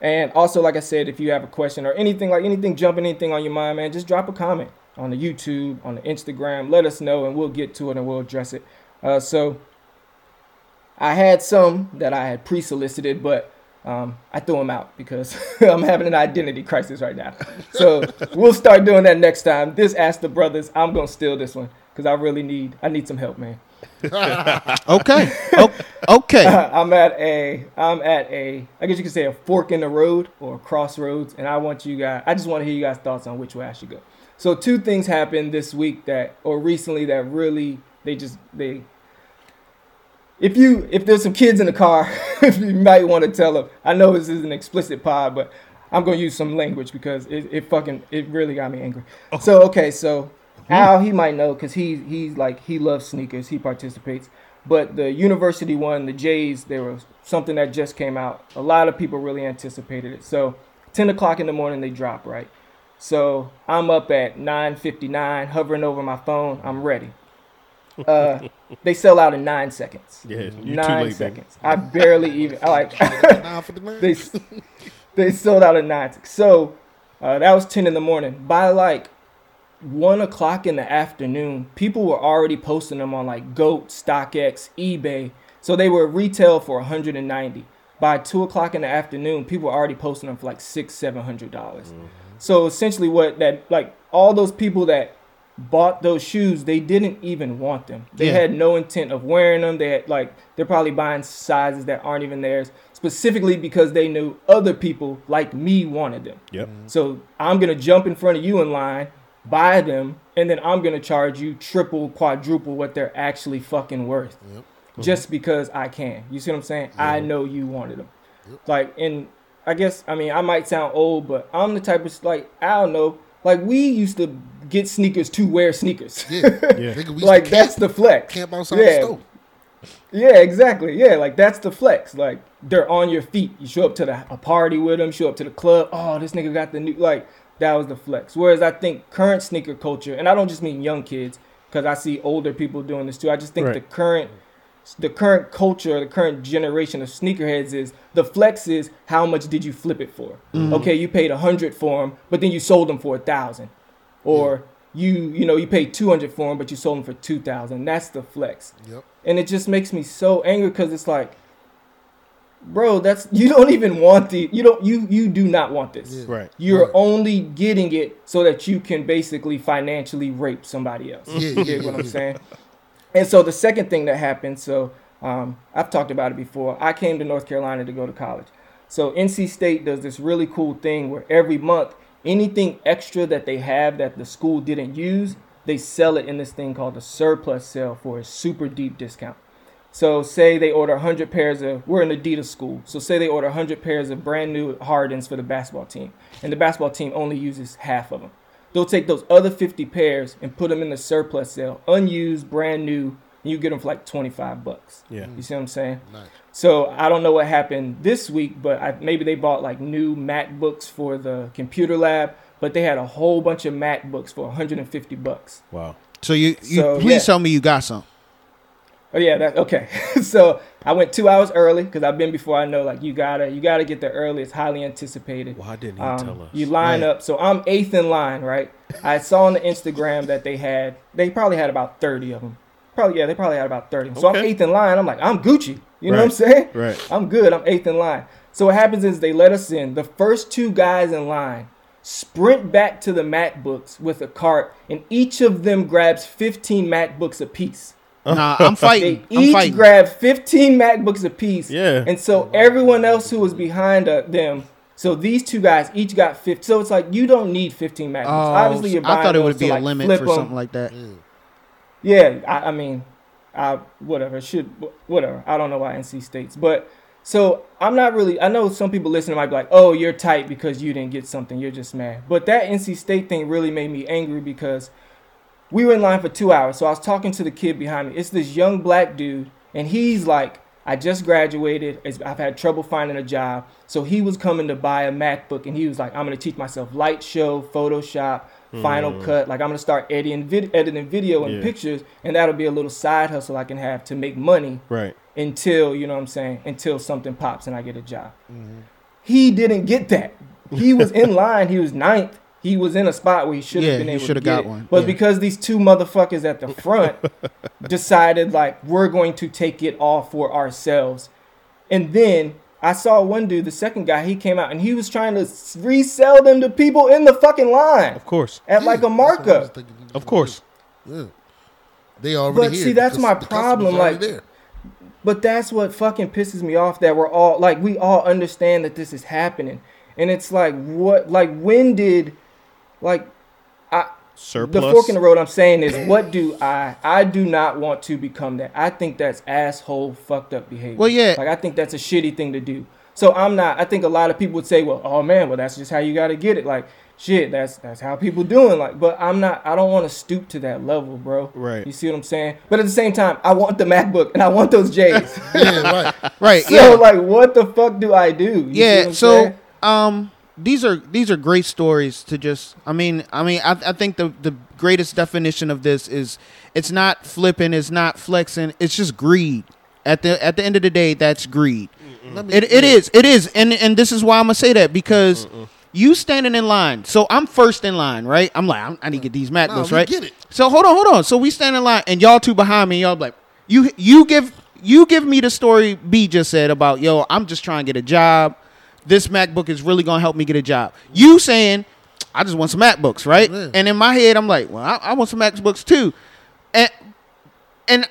And also, like I said, if you have a question or anything like anything jumping, anything on your mind, man, just drop a comment on the YouTube, on the Instagram. Let us know, and we'll get to it and we'll address it. Uh, so I had some that I had pre-solicited, but um, I threw them out because I'm having an identity crisis right now. So we'll start doing that next time. This Ask the Brothers, I'm gonna steal this one because I really need I need some help, man. Okay. O- okay. I'm at a I'm at a I guess you could say a fork in the road or a crossroads, and I want you guys I just want to hear you guys' thoughts on which way I should go. So two things happened this week that or recently that really they just they if you if there's some kids in the car, you might want to tell them. I know this is an explicit pod, but I'm gonna use some language because it, it fucking it really got me angry. So okay, so hmm? Al he might know because he he's like he loves sneakers. He participates. But the university one, the Jays, there was something that just came out. A lot of people really anticipated it. So 10 o'clock in the morning they drop, right? So I'm up at 9:59, hovering over my phone. I'm ready. Uh, they sell out in nine seconds. Yeah, you too nine late, seconds. I barely even. I like. Nine for the nine. they they sold out at nine. So uh, that was ten in the morning. By like one o'clock in the afternoon, people were already posting them on like Goat, StockX, eBay. So they were retail for 190. By two o'clock in the afternoon, people were already posting them for like six, seven hundred dollars. So essentially, what that like all those people that bought those shoes, they didn't even want them. They Yeah. had no intent of wearing them. They had like they're probably buying sizes that aren't even theirs, specifically because they knew other people like me wanted them. Yep. Mm-hmm. So I'm gonna jump in front of you in line, buy them, and then I'm gonna charge you triple, quadruple what they're actually fucking worth, mm-hmm. just because I can. You see what I'm saying? I know you wanted them. Like, and I guess I mean I might sound old, but I'm the type of like I don't know. Like we used to get sneakers to wear sneakers. Yeah. Nigga, we used like to that's the flex. camp outside yeah. the stove. Yeah, exactly. Yeah, like that's the flex. Like they're on your feet. You show up to the a party with them. Show up to the club. Oh, this nigga got the new. Like that was the flex. Whereas I think current sneaker culture, and I don't just mean young kids, because I see older people doing this too. I just think Right. the current, the current culture, the current generation of sneakerheads is the flex is how much did you flip it for? Mm-hmm. Okay, you paid a hundred for them, but then you sold them for a thousand, or you you know you paid two hundred for them, but you sold them for two thousand. That's the flex Yep. and it just makes me so angry because it's like bro that's you don't even want the you don't you you do not want this Yeah. Right. you're Right. only getting it so that you can basically financially rape somebody else Yeah, you yeah, get what i'm saying and so the second thing that happened so um, i've talked about it before i came to north carolina to go to college so nc state does this really cool thing where every month anything extra that they have that the school didn't use they sell it in this thing called the surplus sale for a super deep discount so say they order 100 pairs of, we're an Adidas school. So say they order 100 pairs of brand new Hardens for the basketball team. And the basketball team only uses half of them. They'll take those other 50 pairs and put them in the surplus sale, unused, brand new, and you get them for like 25 bucks. Yeah. You see what I'm saying? Nice. So I don't know what happened this week, but I, maybe they bought like new MacBooks for the computer lab, but they had a whole bunch of MacBooks for 150 bucks. Wow. So you, you So, please yeah. tell me you got some. Oh yeah, that okay. so I went two hours early because I've been before. I know like you gotta you gotta get there early. It's highly anticipated. Why didn't he Um, tell us? You line Right. up. So I'm eighth in line, right? I saw on the Instagram that they had they probably had about thirty of them. Probably yeah, they probably had about thirty. So I'm eighth in line. I'm like I'm Gucci. You know what I'm saying? Right. I'm good. I'm eighth in line. So what happens is they let us in. The first two guys in line sprint back to the MacBooks with a cart, and each of them grabs 15 MacBooks apiece. Nah, I'm They fighting. I'm each fighting. grabbed 15 MacBooks apiece. Yeah. And so everyone else who was behind uh, them, so these two guys each got 50. So it's like you don't need 15 MacBooks. Oh, Obviously, you're buying I thought it would be a like, limit flip for 'em. something like that. Yeah, I, I mean, I whatever should whatever. I don't know why NC States, but so I'm not really. I know some people listening might be like, "Oh, you're tight because you didn't get something. You're just mad." But that NC State thing really made me angry because we were in line for two hours. So I was talking to the kid behind me. It's this young black dude, and he's like, I just graduated. I've had trouble finding a job. So he was coming to buy a MacBook, and he was like, I'm going to teach myself Light Show, Photoshop, Final hmm. Cut. Like, I'm going to start editing, vid- editing video and Yeah. pictures, and that'll be a little side hustle I can have to make money Right. until, you know what I'm saying, until something pops and I get a job. Mm-hmm. He didn't get that. He was in line. He was ninth. He was in a spot where he should have Yeah, been he able to shoulda get got it. one, But yeah. because these two motherfuckers at the front decided like we're going to take it all for ourselves, and then I saw one dude, the second guy, he came out and he was trying to resell them to people in the fucking line Of course, at like a That's what I was markup. of course. Yeah. They already But here see, that's my problem, like- there. But that's what fucking pisses me off that we're all like we all understand that this is happening. And it's like what like when did like I Surplus. the fork in the road I'm saying is what do I I do not want to become that. I think that's asshole fucked up behavior. Well, yeah. Like I think that's a shitty thing to do. So I'm not I think a lot of people would say, Well, oh man, well that's just how you gotta get it. Like shit, that's that's how people doing. Like, but I'm not I don't want to stoop to that level, bro. Right. You see what I'm saying? But at the same time, I want the MacBook and I want those J's. Yeah, right. Right. So yeah. like, what the fuck do I do? You see what yeah. So saying? um, these are these are great stories to just. I mean, I mean, I, I think the the greatest definition of this is it's not flipping, it's not flexing, it's just greed. At the at the end of the day, that's greed. Me- It, it is. It is. And and this is why I'm gonna say that because you standing in line. So I'm first in line, right? I'm like, I'm, I need to get these MacBooks, we right? get it. So hold on, hold on. So we stand in line, and y'all two behind me. Y'all like, you you give you give me the story B just said about yo. I'm just trying to get a job. This MacBook is really gonna help me get a job. You saying, I just want some MacBooks, right? Yeah. And in my head, I'm like, well, I, I want some MacBooks too, and and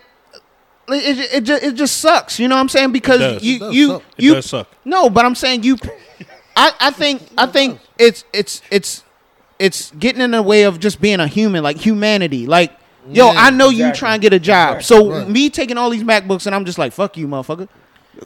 it, it, it, just, it just sucks. You know what I'm saying? Because does. you It does you suck. It you does suck. no, but I'm saying you. I, I think I think it's it's it's it's getting in the way of just being a human, like humanity. Like, yo, Yeah, I know you exactly. trying to get a job, Exactly. so Right. me taking all these MacBooks and I'm just like, fuck you, motherfucker.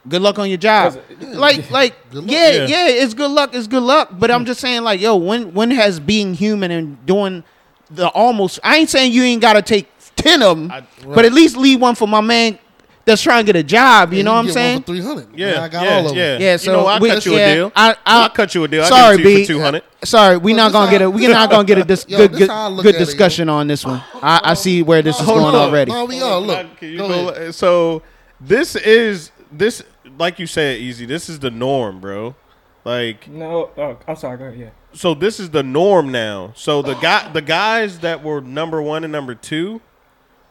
Good luck on your job. Like, like, Good luck. yeah, Yeah. yeah, it's good luck. It's good luck. But I'm mm. just saying, like, yo, when when has being human and doing the almost? I ain't saying you ain't got to take ten of them, but at least leave one for my man that's trying to get a job. You know what I'm saying? Three hundred. Yeah, I got yeah, all of them. yeah. Yeah, You so know, I'll we- cut you a deal. I, I, I'll cut you a deal. I'll Sorry, give it to you B. 200. Sorry, we Look, not gonna how- get a we not gonna get a dis- Yo, good good, how I look good at it, discussion on this one. I, I see where this is going on. already. No, we all look. Go go- So this is this like you said, Eazy. This is the norm, bro. Like No, oh, I'm sorry. Go ahead. Yeah. so this is the norm now. So the guy the guys that were number one and number two,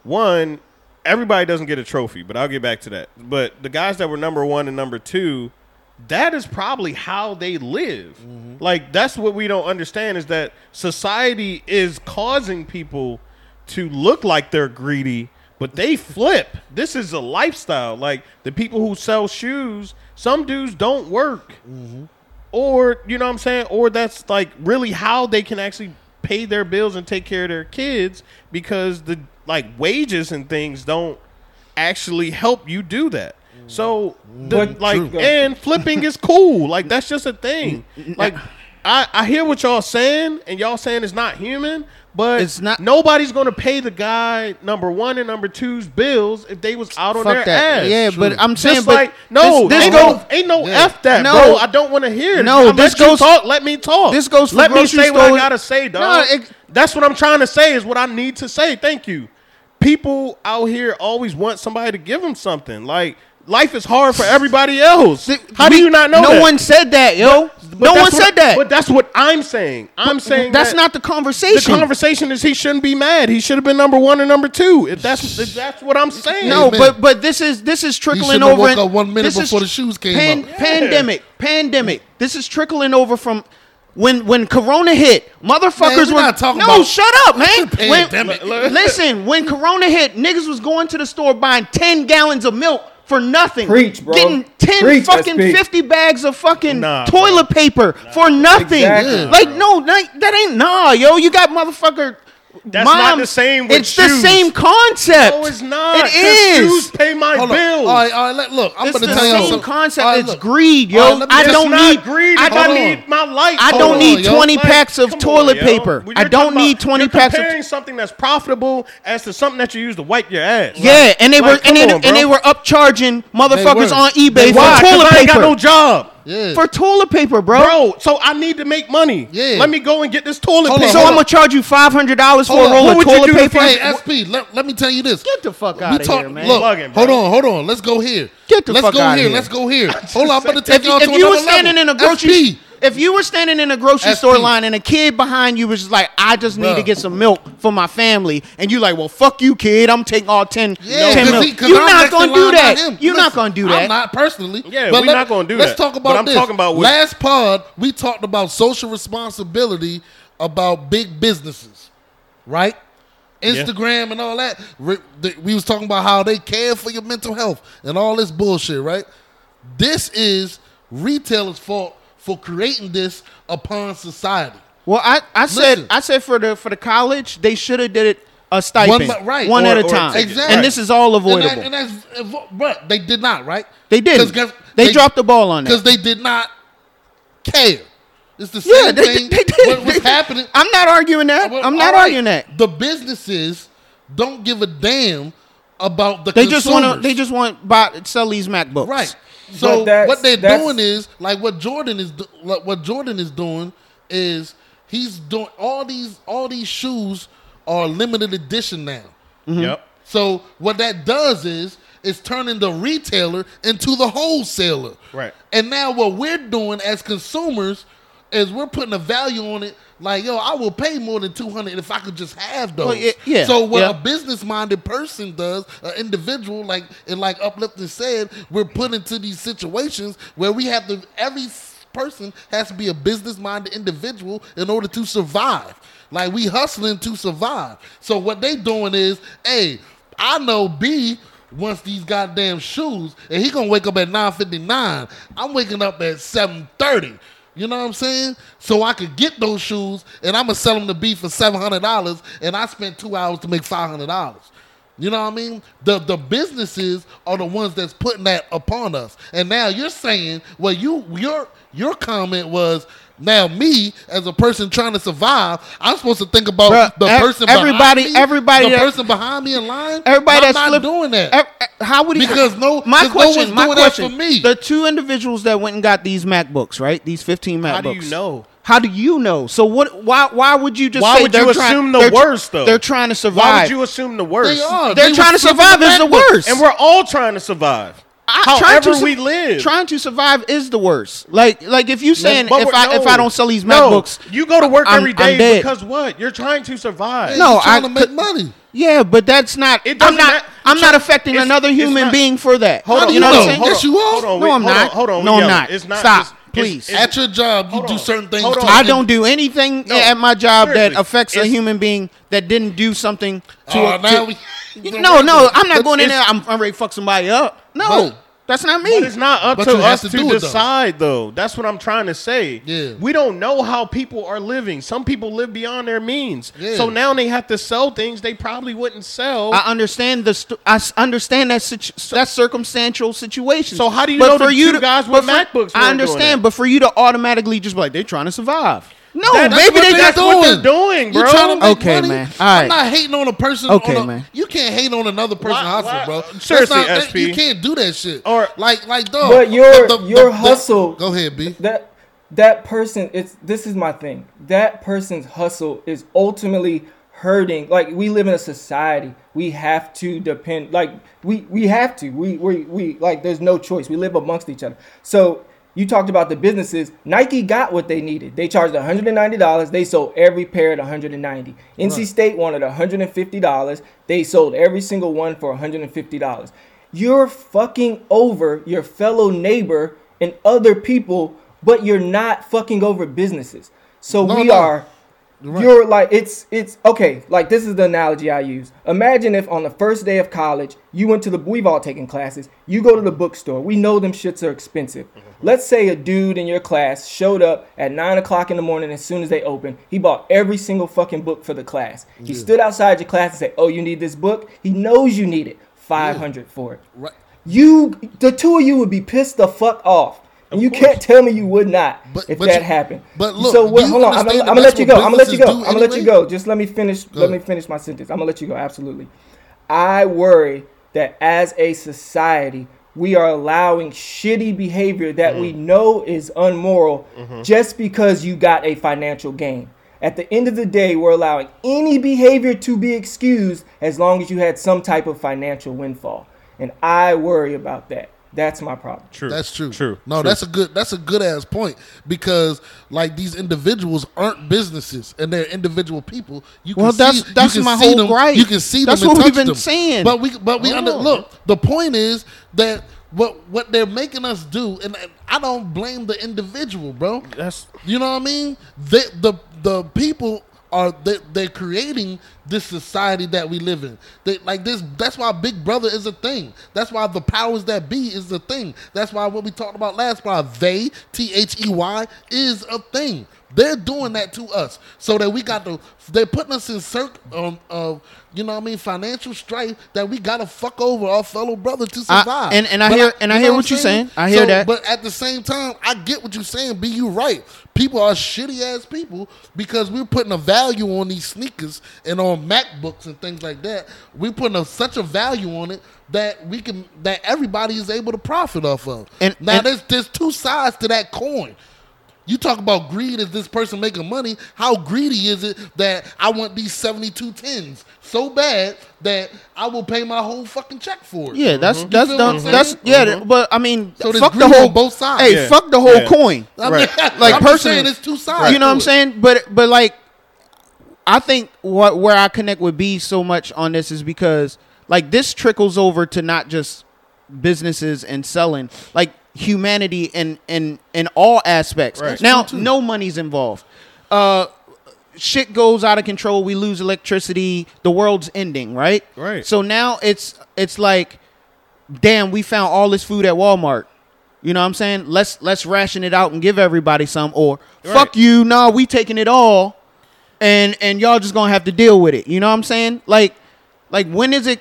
one, everybody doesn't get a trophy, but I'll get back to that. But the guys that were number one and number two, that is probably how they live. Mm-hmm. Like that's what we don't understand is that society is causing people to look like they're greedy, but they flip. This is a lifestyle. Like the people who sell shoes, some dudes don't work mm-hmm. or you know what I'm saying, or that's like really how they can actually pay their bills and take care of their kids because the like wages and things don't actually help you do that. Mm. So mm. the, like and flipping is cool. Like that's just a thing. Like I, I hear what y'all saying and y'all saying it's not human, but It's not- nobody's gonna pay the guy number one and number two's bills if they was out on their that. ass. Yeah, but I'm saying, Just but like no, this, this ain't goes. no, ain't no Yeah. f that, No. bro. I don't want to hear it. No, I this goes- talk. Let me talk. this goes for Let me say what I gotta say, dog. No, it- That's what I'm trying to say. Is what I need to say. Thank you. People out here always want somebody to give them something. Like life is hard for everybody else. How do We- you not know? No that? one said that, yo. But no that's one what- said that. But that's what I'm saying. I'm saying that's that not the conversation. The conversation. conversation is he shouldn't be mad. He should have been number one or number two. If that's if that's what I'm saying. no, Amen. but but this is this is trickling shouldn't over. woke in- up one minute this is before the shoes came pan- out. Pandemic, pandemic. This is trickling over from when when Corona hit. Motherfuckers Man, we were not talking no. about shut up, man. When- pandemic. listen, when Corona hit, niggas was going to the store buying ten gallons of milk. For nothing, Preach, bro. Getting ten Preach, fucking fifty bags of fucking Nah, toilet paper for nothing. Exactly. Like no, that, that ain't nah, yo. You got motherfucker. That's not the same with It's the same concept. No, it's not. It 'cause is. Shoes pay my Hold on. bills. All right, all right. Let, look, I'm It's going the to tell you same something. concept. All right, it's look. greed, yo. All right, let me I just- don't It's not need greedy. I I don't Hold need. need my life. I don't on, need yo. 20 packs of come toilet yo. paper. When I you're don't talking need about- 20 you're packs of. comparing something that's profitable as to something that you use to wipe your ass. Yeah, and they Like, were and they, on, and they were upcharging motherfuckers were. on eBay Why? for 'Cause toilet I ain't paper. got no job. Yeah. for toilet paper, bro. Bro, so I need to make money. Yeah. Let me go and get this toilet Hold on, paper. so hold I'm gonna charge you five hundred dollars for Hold a roll What of would you toilet do paper. Hey, SP, let, let me tell you this. Get the fuck We out of here, man. Look, Bugging, hold on, hold on. Let's go here. Get the Let's fuck go outta here. here. Let's go here. Hold on, I'm about to take If you- y'all if to you another was standing in a grocery- SP, If you were standing in a grocery SP. store line and a kid behind you was just like, I just need to get some milk for my family, and you like, well, fuck you, kid. I'm taking all 10, Yeah, 10 cause milk. he- cause You're I'm not next going in to do line, that. not him. You're not Listen, going to do I'm that. not personally. Yeah, but we let- not gonna do that. Let's that. talk But about I'm this. talking about what- last pod. We talked about social responsibility about big businesses, right? Instagram and all that. Re- th- We was talking about how they care for your mental health and all this bullshit, right? This is retailers' fault for creating this upon society. Well, I, I said I said for the for the college they should have did it a stipend, One- right. one Or- at a time, Exactly. and this is all avoidable. And, that, and that's, but they did not, right? they did. guess- They, dropped the ball on it. because they did not care. It's the same Yeah, they, thing. they did. What was They- happening? I'm not arguing that. Uh, well, I'm not right. arguing that. The businesses don't give a damn about the They just want to. They just want buy sell these MacBooks. right. So what they're doing is like what Jordan is do- like what Jordan is doing is he's doing all these all these shoes are limited edition now. Mm-hmm. Yep. So what that does is it's turning the retailer into the wholesaler. Right. And now what we're doing as consumers is we're putting a value on it. Like, yo, I will pay more than two hundred if I could just have those. Well, yeah, yeah, so what yeah. a business minded person does, an individual, like and like uplifting said, we're put into these situations where we have to every person has to be a business minded individual in order to survive. Like we hustling to survive. So what they doing is, hey, I know B wants these goddamn shoes, and he gonna wake up at nine fifty nine. I'm waking up at seven thirty. You know what I'm saying? So I could get those shoes, and I'm gonna sell them to B for seven hundred dollars, and I spent two hours to make five hundred dollars. You know what I mean? The the businesses are the ones that's putting that upon us. And now you're saying, well, you your your comment was now me as a person trying to survive, I'm supposed to think about Bruh, the person everybody- behind me, everybody the that- person behind me in line. Everybody I'm that's not flip- doing that. ev- ev- how would he? Because no- my 'cause no question. one's my doing that question. for me. The two individuals that went and got these MacBooks, right? These 15 MacBooks. How do you know? How do you know? So what? Why? Why would you just? Why say would they're you trying- assume the worst, though? They're trying to survive. Why would you assume the worst? They are. They're They trying to was flipping survive is the worst. And we're all trying to survive. I- trying However to we live. Trying to survive is the worst. Like, like if you saying But if we're- I if. I don't sell these No. MacBooks, you go to work I'm- every I'm day dead. because what? You're trying to survive. No, He's trying I to make could- money. yeah, but that's not. It I'm doesn't ma- I'm not affecting another human not- being for that. Hold on, do you know you what I'm saying? Yes, you are. No, I'm not. Hold on, No, I'm not. It's not. Stop, it's- it's- please. it's- At your job, you do on. certain things. To. I don't do anything No. at my job that affects a human being that didn't do something to. Oh, a, now to- we- no, no, I'm not going in there. I'm, I'm ready to fuck somebody up. No, But- that's not me. But it's not up But to us to to, do it, though. decide, though. That's what I'm trying to say. Yeah. We don't know how people are living. Some people live beyond their means. Yeah. So now they have to sell things they probably wouldn't sell. I understand the st- I s- understand that situ- that circumstantial situation. So how do you But know for the you two to- guys but with for- MacBooks I understand, that? but for you to automatically just be like they're trying to survive. No, That- that's maybe what they they- got that's what they're doing, You bro. trying to make Okay, money? man. All I'm not hating on a person. Okay, on a, man. You can't hate on another person's Why- hustle, why- bro. seriously, That's not, SP. You can't do that shit. Or- like, like, dog. But your- the- the- your the- hustle- Go ahead, B. that that person it's this is my thing that person's hustle is ultimately hurting like we live in a society we have to depend like we we have to we we, we like there's no choice we live amongst each other so you talked about the businesses nike got what they needed they charged $190 they sold every pair at $190. nc state wanted $150 they sold every single one for $150 you're fucking over your fellow neighbor and other people but you're not fucking over businesses. So No, we no. are. Right. You're like it's it's okay. Like this is the analogy I use. Imagine if on the first day of college you went to the we've all taken classes. You go to the bookstore. We know them shits are expensive. Mm-hmm. Let's say a dude in your class showed up at nine o'clock in the morning as soon as they opened. He bought every single fucking book for the class. He stood outside your class and said, "Oh, you need this book." He knows you need it. Five hundred for it. Right. You, the two of you would be pissed the fuck off. And you can't tell me you would not But- if but that you- happened. but look, so what, hold on, I'm, gonna- let you go. I'm gonna let you go. I'm gonna let you go. Just let me finish. Go Let me finish my sentence. I'm gonna let you go. Absolutely. I worry that as a society, we are allowing shitty behavior that Mm. we know is unmoral Mm-hmm. just because you got a financial gain. At the end of the day, we're allowing any behavior to be excused as long as you had some type of financial windfall. And I worry about that. That's my problem. True. That's true. True. No, True. that's a good that's a good ass point because like these individuals aren't businesses and they're individual people. You can Well, that's- see, that's you can my see whole them, gripe. You can see That's them and what we've touch been them. saying. But we but we under Oh. look. The point is that what what they're making us do, and and I don't blame the individual, bro. That's You know what I mean? They, the the people are they, they're creating this society that we live in. They, like this. That's why Big Brother is a thing. That's why the powers that be is a thing. That's why what we talked about last why they T H E Y is a thing. They're doing that to us so that we got to. They're putting us in circ um, of you know what I mean financial strife that we got to fuck over our fellow brother to I- survive. and- and I But hear- and I you hear what I'm you're saying. I hear that. But at the same time, I get what you're saying. Be you right? People are shitty ass people because we're putting a value on these sneakers and on MacBooks and things like that. We're putting a, such a value on it that we can that everybody is able to profit off of. And- now and- there's there's two sides to that coin. You talk about greed as this person making money. How greedy is it that I want these 72 tens so bad that I will pay my whole fucking check for it? Yeah, mm-hmm. that's You that's feel the, what I'm saying? that's mm-hmm. yeah. th- But I mean, So fuck the whole both sides. Hey, Yeah. fuck the whole Yeah. coin. I mean, Right. Like I'm personally, saying it's two sides. You know what I'm saying? But but like, I think what where I connect with B so much on this is because like this trickles over to not just businesses and selling, like humanity in in in all aspects. Right. Now, no money's involved. Uh, shit goes out of control. We lose electricity. The world's ending. Right. Right. So now it's it's like, damn, we found all this food at Walmart. You know what I'm saying? Let's let's ration it out and give everybody some. Or Right. fuck you, nah, we taking it all, and and y'all just gonna have to deal with it. You know what I'm saying? Like, like when is it?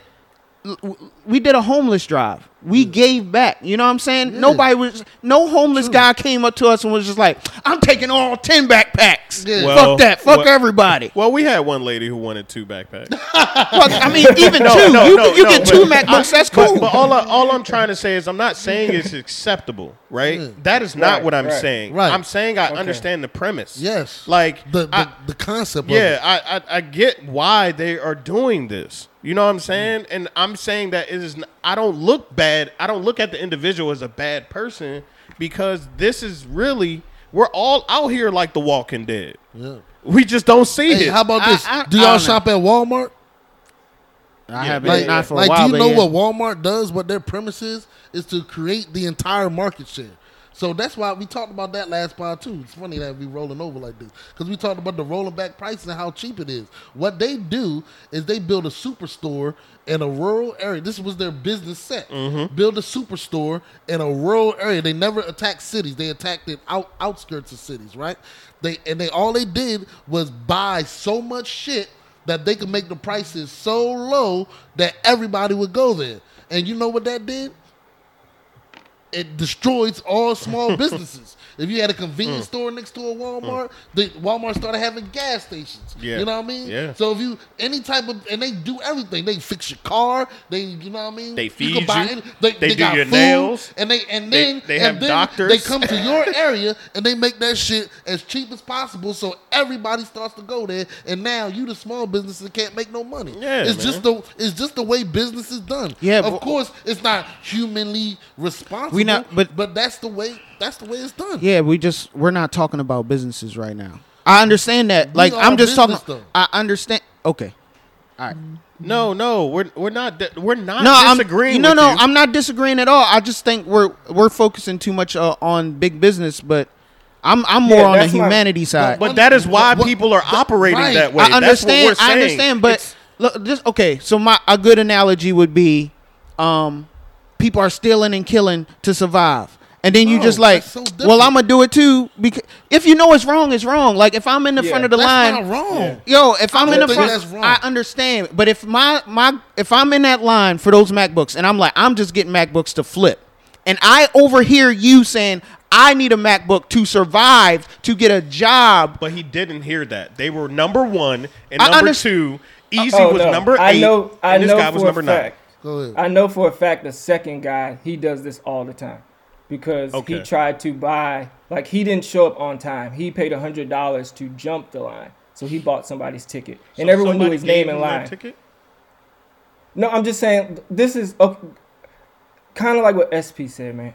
We did a homeless drive. We mm. gave back. You know what I'm saying? Nobody was. No homeless guy came up to us and was just like, "I'm taking all ten backpacks. Yeah. Well, fuck that. Fuck well- everybody. well, we had one lady who wanted two backpacks. Fuck, I mean, even No, two. no, you no, you no, get but two I- MacBooks. that's cool. But, all I, all I'm trying to say is I'm not saying it's acceptable, right? That is not Right, what I'm right. saying. Right. I'm saying I understand the premise. Yes. Like the the, I- the concept. Of yeah. I, I I get why they are doing this. You know what I'm saying? And I'm saying that it is. n- I don't look bad. I don't look at the individual as a bad person because this is really we're all out here like the Walking Dead. Yeah. We just don't see Hey, it. how about I- this? I- Do y'all don't know. shop at Walmart? I haven't Like, not for a like while. do you know yeah. what Walmart does? What their premise is is to create the entire market share. So that's why we talked about that last part too. It's funny that we rolling over like this because we talked about the rolling back prices and how cheap it is. What they do is they build a superstore in a rural area. This was their business set. Mm-hmm. Build a superstore in a rural area. They never attacked cities. They attacked the out, outskirts of cities, right? They and they all they did was buy so much shit that they could make the prices so low that everybody would go there. And you know what that did? It destroys all small businesses. If you had a convenience mm. store next to a mm. Walmart, the Walmart started having gas stations. Yeah. You know what I mean? Yeah. So if you any type of and they do everything. They fix your car. They you know what I mean? They You feed can buy you. any- they, They do got your food, nails. And they and then they and have then doctors. They come to your area and they make that shit as cheap as possible so everybody starts to go there and now you the small businesses can't make no money. Yeah, it's man. just the it's just the way business is done. Yeah, of but- course it's not humanly responsible. We not- but- but that's the way that's the way it's done. Yeah, we just we're not talking about businesses right now. I understand that. We Like I'm just talking. though. I understand. Okay. All right. no, no, we're we're not we're not No, I'm disagreeing. No, with no, you. I'm not disagreeing at all. I just think we're we're focusing too much uh, on big business, but I'm I'm more Yeah, on the that's my- humanity side. But that is why What- people are operating right. that way. I understand. That's what we're I understand, but It's- look, just okay. So my a good analogy would be, um, people are stealing and killing to survive, and then you No, just oh, like, so well. I'm gonna do it too because if you know it's wrong, it's wrong. Like if I'm in the Yeah. front of the That's line, not wrong. Yo, if I'm don't in the think front, that's wrong. I understand. But if my my if I'm in that line for those MacBooks, and I'm like, I'm just getting MacBooks to flip, and I overhear you saying I need a MacBook to survive to get a job. But he didn't hear that. They were number one and I number underst- two. Uh, Eazy Oh, was no. number eight. I know. I and this know guy was for number a nine. fact. Go ahead. I know for a fact the second guy he does this all the time because he tried to buy like he didn't show up on time. He paid hundred dollars to jump the line, so he bought somebody's ticket, and everyone knew his name gave and him that line. ticket? No, I'm just saying this is okay. kind of like what SP said, man.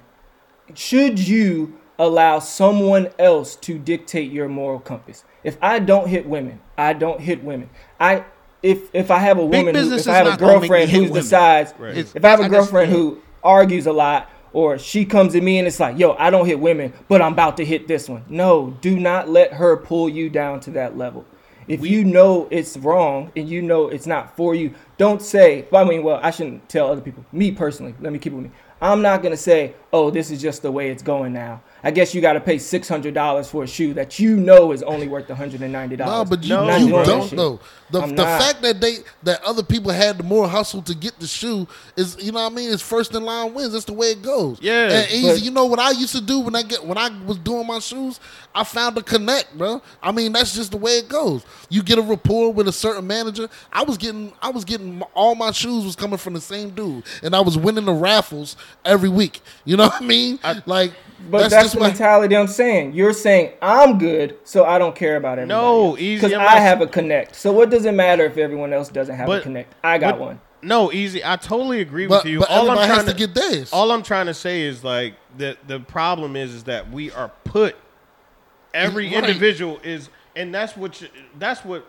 Should you allow someone else to dictate your moral compass? If I don't hit women, I don't hit women. I if if I have a woman, who, if I have a not gonna make me girlfriend hit who women. decides, Right. If I have a girlfriend who argues a lot, or she comes to me and it's like, yo, I don't hit women, but I'm about to hit this one. No, do not let her pull you down to that level. If you know it's wrong and you know it's not for you, don't say. I mean, well, I shouldn't tell other people. Me personally, let me keep it with me. I'm not gonna say, "Oh, this is just the way it's going now." I guess you got to pay six hundred dollars for a shoe that you know is only worth one hundred and ninety dollars. No, but you, No, you don't know. The, I'm the not. fact that they that other people had the more hustle to get the shoe is you know what I mean. It's first in line wins. That's the way it goes. Yeah, and Eazy. but- you know what I used to do when I get when I was doing my shoes. I found a connect, bro. I mean that's just the way it goes. You get a rapport with a certain manager. I was getting I was getting all my shoes was coming from the same dude, and I was winning the raffles every week. You know what I mean? like, But that's, the mentality I'm saying. You're saying I'm good, so I don't care about everybody. No, Eazy, Because I'm I not- have a connect. So what does it matter if everyone else doesn't have a connect? I got but- one. No, Eazy. I totally agree But, with you. but all I'm trying has to get theirs. All I'm trying to say is like the the problem is is that we are put every Right. individual is and that's what you, that's what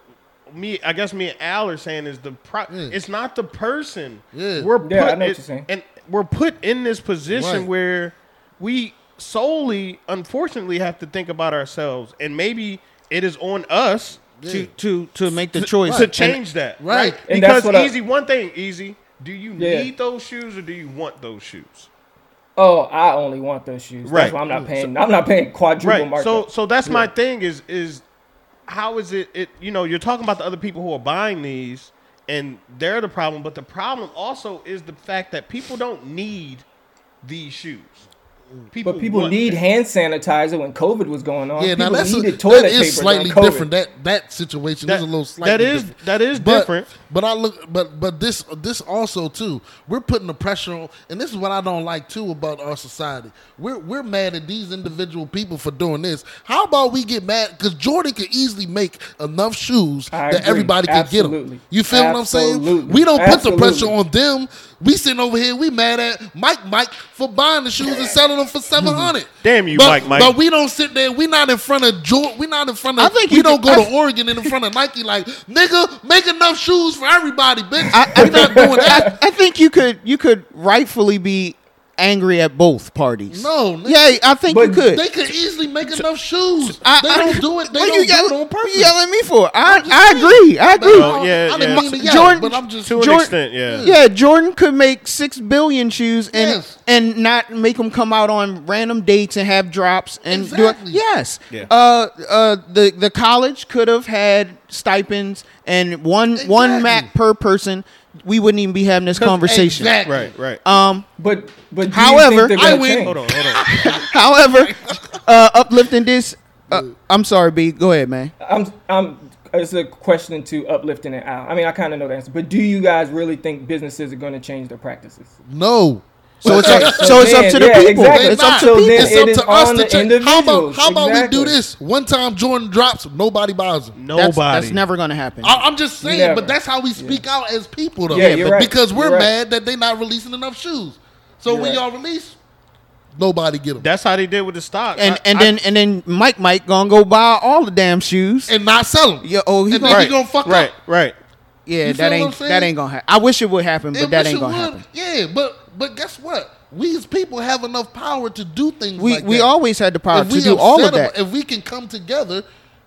me I guess me and Al are saying is the pro, Yeah. it's not the person. Yeah. We're put Yeah, I know what you're saying. and we're put in this position Right. where we solely unfortunately have to think about ourselves and maybe it is on us to Yeah. to To make the choice. to And- change that Right. And that's because what I- Eazy one thing Eazy do you Yeah. need those shoes or do you want those shoes Oh, I only want those shoes. Right. That's why I'm not paying. I'm not paying quadruple right markup. so so that's my thing is is how is it it you know you're talking about the other people who are buying these and they're the problem but the problem also is the fact that people don't need these shoes people but people need them. hand sanitizer when COVID was going on. Yeah, now people that's a, needed toilet that paper is slightly different. That that situation is That- a little slightly that is- different. that is But- different. But I look, but but this this also too. We're putting the pressure on, and this is what I don't like too about our society. We're we're mad at these individual people for doing this. How about we get mad because Jordan could easily make enough shoes I that agree. everybody can get them. You feel what I'm saying? We don't put the pressure on them. We sitting over here. We mad at Mike Mike for buying the shoes and selling them for seven hundred. Mm-hmm. Damn you, but, Mike Mike. But we don't sit there. We not in front of Jordan. We not in front of. I think we you don't can- go I- to Oregon and in front of Nike like nigga. Make enough shoes for everybody, bitch. I, I we not think, doing that. I, I think you could you could rightfully be angry at both parties. No, nigga. Yeah, I think you could. They could easily make enough shoes. I- they I- don't do it. They don't you do yell- it on purpose. What you yelling at me for? I, I agree. I agree. Well, yeah, I didn't yeah. mean to yell, Jordan- but I'm just to an Jordan- extent yeah Yeah, Jordan could make six billion shoes and Yes. and not make them come out on random dates and have drops and Exactly. do it. Yes. Yeah. Uh, uh, the the college could have had stipends and one one Mac per person. We wouldn't even be having this conversation. Exactly. right right Um, But but However, you think they're I gonna win. hold on hold on however, uh, uplifting this. Uh, I'm sorry, B. Go ahead, man. I'm I'm it's a question to uplifting it out. I mean, I kind of know the answer, but do you guys really think businesses are going to change their practices? No. So it's up, So so it's up to the yeah, people. exactly. It's up to So people. It's up to us on to the check. How about how about we do this? One time Jordan drops, nobody buys them. nobody That's, that's never going to happen. I, I'm just saying, Never. but that's how we speak out as people, though. Yeah, you're right. Because we're You're right. mad that they're not releasing enough shoes. So You're when right. y'all release, nobody get them. that's how they did with the stock and I- and I- then and then Mike Mike gonna go buy all the damn shoes. and not sell them. Yeah, oh, he and gonna- then he gonna fuck right up. right yeah, you that feel what I'm ain't that ain't gonna happen. I wish it would happen, but It that ain't gonna would. happen. Yeah, but but guess what? We as people have enough power to do things. We like we that. always had the power If to we do all of that. about- If we can come together,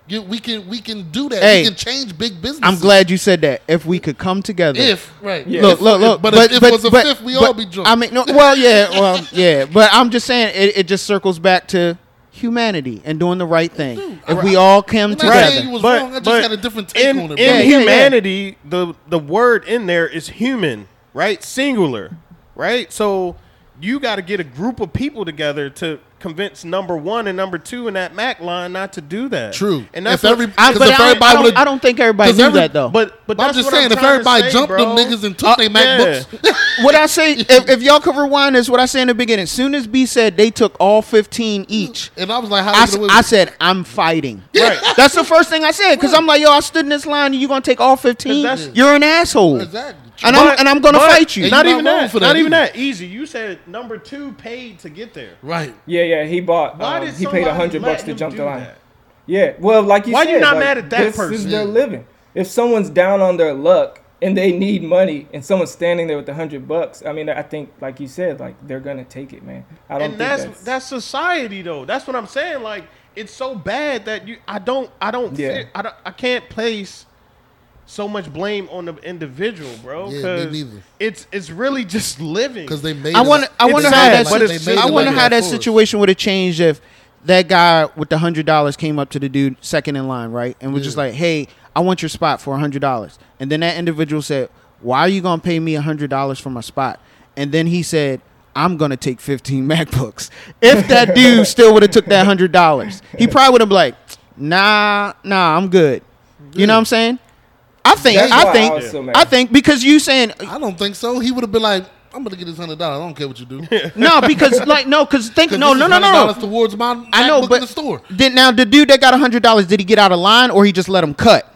you- we can we can do that. Hey, we can change big business. I'm glad you said that. If we could come together. If right, Yeah. Look, If- look, look. But, if, if it was a fifth, we all be drunk. I mean, no, well, yeah, well, yeah. But I'm just saying, it, it just circles back to humanity and doing the right thing. Mm. If we all come I'm you together, was but, wrong. I just but had a different take in, on it. in bro. Yeah, yeah, yeah. humanity, the the word in there is human, right? Singular, right? So you got to get a group of people together to convince number one and number two in that Mac line not to do that. True. and that's If what- every- I, but if everybody I, don't, would've- I don't think everybody 'cause knew every- that though. But but I'm just what saying, if trying to everybody say, jumped bro. them niggas and took Uh, their yeah. MacBooks, what I say, if, if y'all could rewind this, what I say in the beginning, as soon as B said they took all 15 each, and I was like, how I, you s- gonna win? I said, I'm fighting. Right. That's the first thing I said because I'm like, yo, I stood in this line and you going to take all 15? You're an asshole. exactly and I'm and I'm gonna but fight you. Not you're even that. for that Not even that. Eazy. You said number two paid to get there. Right. Yeah, yeah. He bought. Why um, did he paid a hundred bucks to jump the line. that? Yeah. Well, like you Why said, you not like, mad at that this person? is their living. If someone's down on their luck and they need money, and someone's standing there with a hundred bucks, I mean, I think, like you said, like they're gonna take it, man. I don't and think that's, that's, that's society though. That's what I'm saying. Like it's so bad that you I don't I don't Yeah. fit, I don't I can't place so much blame on the individual, bro. Yeah, me 'cause neither. It's it's really just living. Because they made. I it- wonder. I wonder how that. but si- it's They made I wonder like how that that for us. situation would have changed if that guy with the hundred dollars came up to the dude second in line, right, and was just like, "Hey, I want your spot for a hundred dollars," and then that individual said, "Why are you gonna pay me a hundred dollars for my spot?" And then he said. I'm gonna take 15 MacBooks. If that dude still would have took that hundred dollars, he probably would have been like, "Nah, nah, I'm good." You know what I'm saying? I think. That's I why I think. was. I think because you saying I don't think so. He would have been like, "I'm gonna get this hundred dollars. I don't care what you do." no because like no because think 'Cause no this no is no no towards my I know, but in the store. Did now the dude that got hundred dollars did he get out of line or he just let him cut?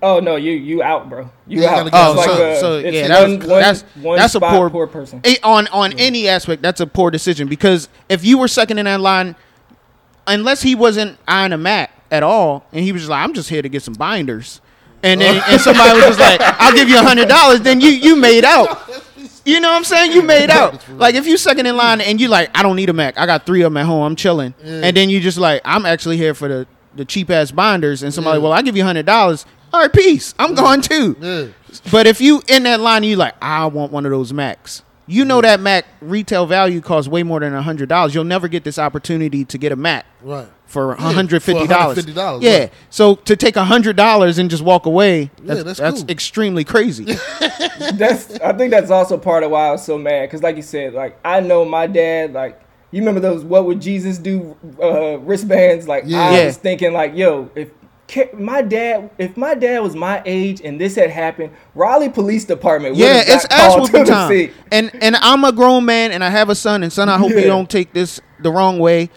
Oh no, you you out, bro. You Yeah, out. Oh, It's out. so, a- so yeah, that's one- that's one that's a poor poor person. Eh, on on any aspect. That's a poor decision because if you were second in that line, unless he wasn't eyeing a Mac at all, and he was just like, "I'm just here to get some binders," and then and somebody was just like, "I'll give you a hundred dollars," then you you made out. You know what I'm saying? You made out. Like if you second in line and you like, I don't need a Mac. I got three of them at home. I'm chilling. And then you just like, I'm actually here for the the cheap ass binders. And somebody, Yeah. well, I give you hundred dollars. All right, peace. I'm going too. Yeah. But if you in that line, you like, I want one of those Macs. You know that Mac retail value costs way more than hundred dollars. You'll never get this opportunity to get a Mac Right. For Yeah, hundred fifty dollars. for $150, Yeah. right. So to take hundred dollars and just walk away, Yeah, that's, that's that's cool. extremely crazy. that's I think that's also part of why I was so mad because like you said like I know my dad like you remember those what would Jesus do uh, wristbands like Yeah. I Yeah. was thinking like yo if my dad if my dad was my age and this had happened Raleigh Police Department yeah, it's ass whooping time. And and I'm a grown man and I have a son and son. I hope you don't take this the wrong way.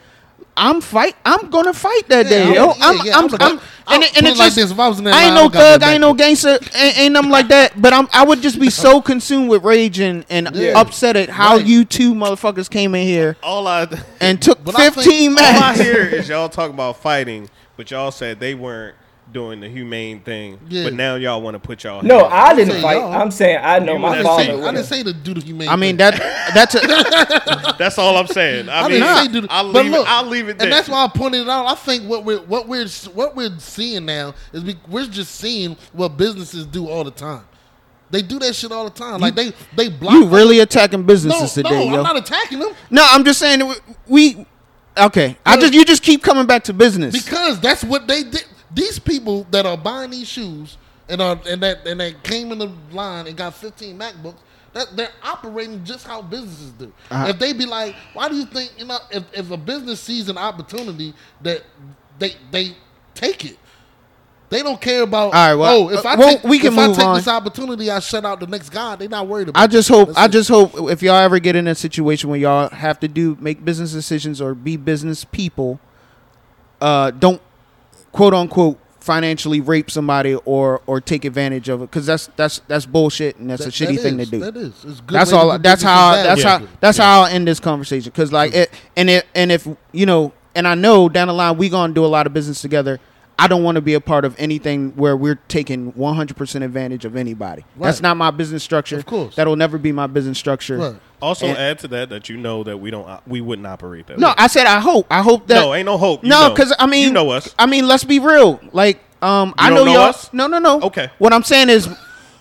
I'm fight. I'm gonna fight that day. I'm- yo. yeah, I'm, yeah, I'm, I'm I'm, I'll and, it- and it it's like just, this, if I was in that I ain't line, I no don't got that thug. I ain't no gangster. Ain't, ain't nothing like that. But I'm. I would just be so consumed with rage and, and Yeah. upset at how Right. you two motherfuckers came in here all I and took But I think- 15 all I minutes. hear is y'all talking about fighting, but y'all said they weren't doing the humane thing. Yeah. But now y'all want to put y'all No, I didn't say fight. y'all. I'm saying I know You my I father. didn't, say, I would've. didn't say to do the humane. I mean thing. that that's a That's all I'm saying. I, I mean, didn't say do the, I'll but leave look, it. I'll leave it there. And that's why I pointed it out. I think what we're what we're what we're seeing now is we, we're just seeing what businesses do all the time. They do that shit all the time. Like they they block. you really attacking businesses no, today, yo. I'm not attacking them no, I'm just saying that we. Okay, I just you just keep coming back to business. because that's what they did. These people that are buying these shoes and are and that and that came in the line and got 15 MacBooks. That they're operating just how businesses do. Uh-huh. If they be like, why do you think you know? If, if a business sees an opportunity, that they they take it. They don't care about. All right, well, oh, if I uh, well, take, we can if I take on. this opportunity, I shut out the next guy. They're not worried about. I just hope That's I it. just hope if y'all ever get in a situation where y'all have to do make business decisions or be business people, uh, don't quote unquote financially rape somebody or or take advantage of it because that's that's that's bullshit and that's That- a shitty that thing is, to do. That is. It's good That's all. That's how. That's way how. to do it. That's how I'll end this conversation. Because like it, and it, and if you know, and I know down the line we gonna do a lot of business together. I don't want to be a part of anything where we're taking 100% advantage of anybody. That's not my business structure. Of course. That'll never be my business structure. Right. also and- add to that that you know that we don't uh, we wouldn't operate that. No, way. I said I hope. I hope that. no, ain't no hope. You no, because I mean, you know us. I mean, let's be real. Like, um, I don't know, know y'all. us? No, no, no. Okay. What I'm saying is,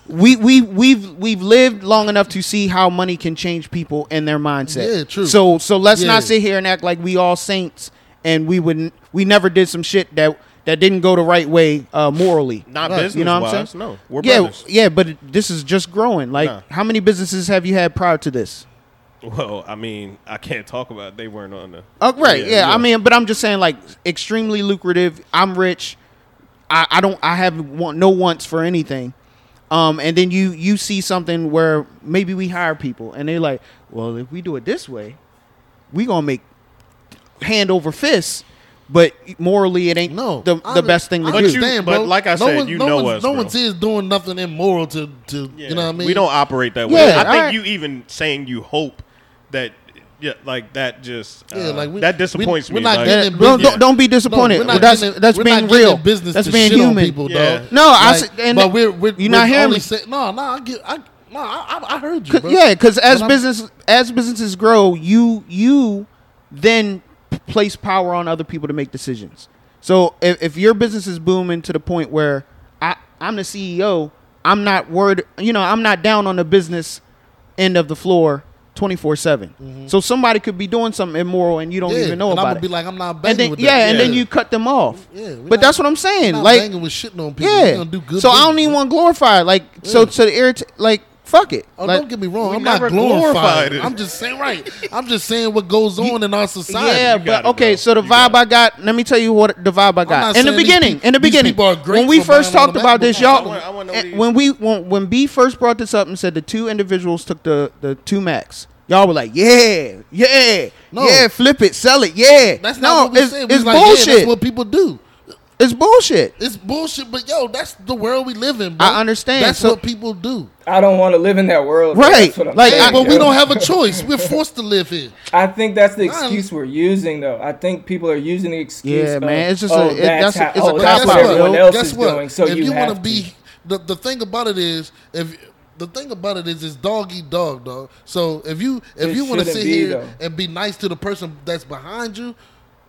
we we we've we've lived long enough to see how money can change people and their mindset. Yeah, true. So so let's Yeah. not sit here and act like we all saints and we wouldn't. We never did some shit that that didn't go the right way uh, morally. Not Right. business You know what I'm wise. saying? No, we're yeah, brothers. yeah, but this is just growing. Like, Nah. how many businesses have you had prior to this? Well, I mean, I can't talk about. It. They weren't on the. Oh, right. Yeah, I mean, but I'm just saying, like, extremely lucrative. I'm rich. I, I don't. I have want no wants for anything. Um, and then you you see something where maybe we hire people, and they're like, well, if we do it this way, we gonna make hand over fist. But morally it ain't No, the, the best thing to I But do. you- understand, but bro. like I no said, one, you no know one's, us, no bro. one's is doing nothing immoral to, to Yeah. you know what I mean. We don't operate that way. Yeah, I think alright. you even saying you hope that, yeah, like that just uh, Yeah, like we- that disappoints we- me. we're not like, getting Yeah, in don't, business. don't, don't be disappointed. No, we're not that's getting that's we're being not real. business that's to being shit on human. people, Yeah. dog. No, I Like, s- and but we're, we're you're not we're hearing me. Say, no, no, I get, I, no, I, I I heard you, Cause, yeah, because as But I'm- business as businesses grow, you you then p- place power on other people to make decisions. So if, if your business is booming to the point where I I'm the CEO, I'm not worried. You know, I'm not down on the business end of the floor. 24 7 so somebody could be doing something immoral and you don't Mm-hmm. Yeah, even know about it be like, I'm not and then with yeah, that. and then you cut them off Yeah, but not- that's what i'm saying like banging with shitting on people. Yeah gonna do good so i don't even want to glorify it. like so Yeah. to the irritate like fuck it Oh, like, don't get me wrong. I'm not glorified glorifying. it. I'm just saying, right. I'm just saying what goes on in our society. Yeah, You but it, okay. bro. So the You vibe got I got. Let me tell you what the vibe I got in the saying these beginning. peop- in the beginning, people are great when we first talked about this, y'all. I want- I want to know these- when we when, when B first brought this up and said the two individuals took the the two max. y'all were like, yeah, yeah, No. yeah, flip it, sell it, yeah. That's no, not what we it's, said. We it's was like, yeah, bullshit. that's what people do. It's bullshit. It's bullshit, but yo, that's the world we live in, bro. I understand, That's so- what people do. I don't want to live in that world. Right. That's what I'm Like, saying, Hey, but we don't have a choice. We're forced to live here. I think that's the Nah. excuse we're using, though. I think people are using the excuse. Yeah, of, man, it's just oh, a- it- that's that's how, it's a oh, that's what cop-out, everyone else Guess is what? doing. So if you, you, want to be, the, the thing about it is, if the thing about it is, it's dog eat dog, dog. So if you if It you want to sit be, here though. and be nice to the person that's behind you,